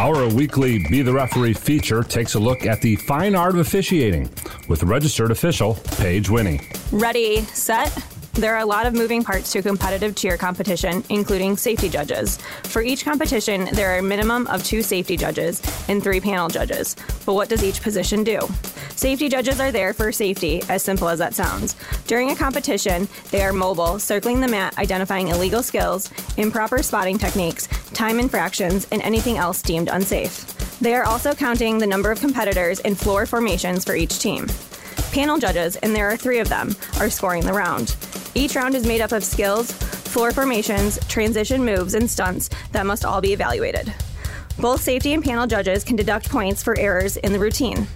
[SPEAKER 29] Our weekly Be the Referee feature takes a look at the fine art of officiating with registered official Paige Winnie.
[SPEAKER 31] Ready, set. There are a lot of moving parts to a competitive cheer competition, including safety judges. For each competition, there are a minimum of two safety judges and three panel judges. But what does each position do? Safety judges are there for safety, as simple as that sounds. During a competition, they are mobile, circling the mat, identifying illegal skills, improper spotting techniques, time infractions, and anything else deemed unsafe. They are also counting the number of competitors in floor formations for each team. Panel judges, and there are three of them, are scoring the round. Each round is made up of skills, floor formations, transition moves, and stunts that must all be evaluated. Both safety and panel judges can deduct points for errors in the routine.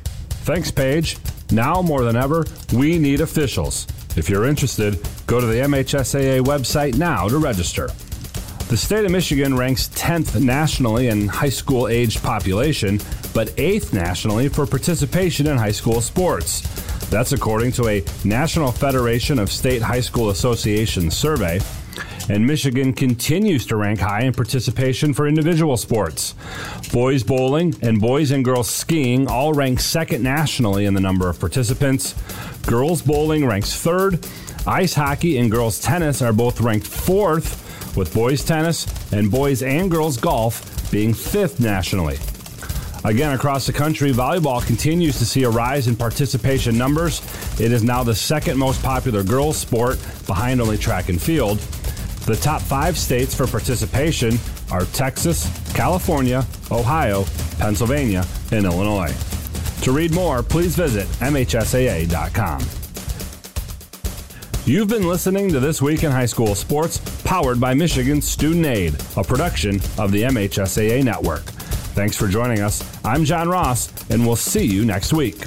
[SPEAKER 29] Thanks, Paige. Now more than ever, we need officials. If you're interested, go to the MHSAA website now to register. The state of Michigan ranks 10th nationally in high school aged population, but 8th nationally for participation in high school sports. That's according to a National Federation of State High School Associations survey. And Michigan continues to rank high in participation for individual sports. Boys bowling and boys and girls skiing all rank second nationally in the number of participants. Girls bowling ranks third. Ice hockey and girls tennis are both ranked fourth, with boys tennis and boys and girls golf being fifth nationally. Again, across the country, volleyball continues to see a rise in participation numbers. It is now the second most popular girls' sport, behind only track and field. The top five states for participation are Texas, California, Ohio, Pennsylvania, and Illinois. To read more, please visit MHSAA.com. You've been listening to This Week in High School Sports, powered by Michigan Student Aid, a production of the MHSAA Network. Thanks for joining us. I'm John Ross, and we'll see you next week.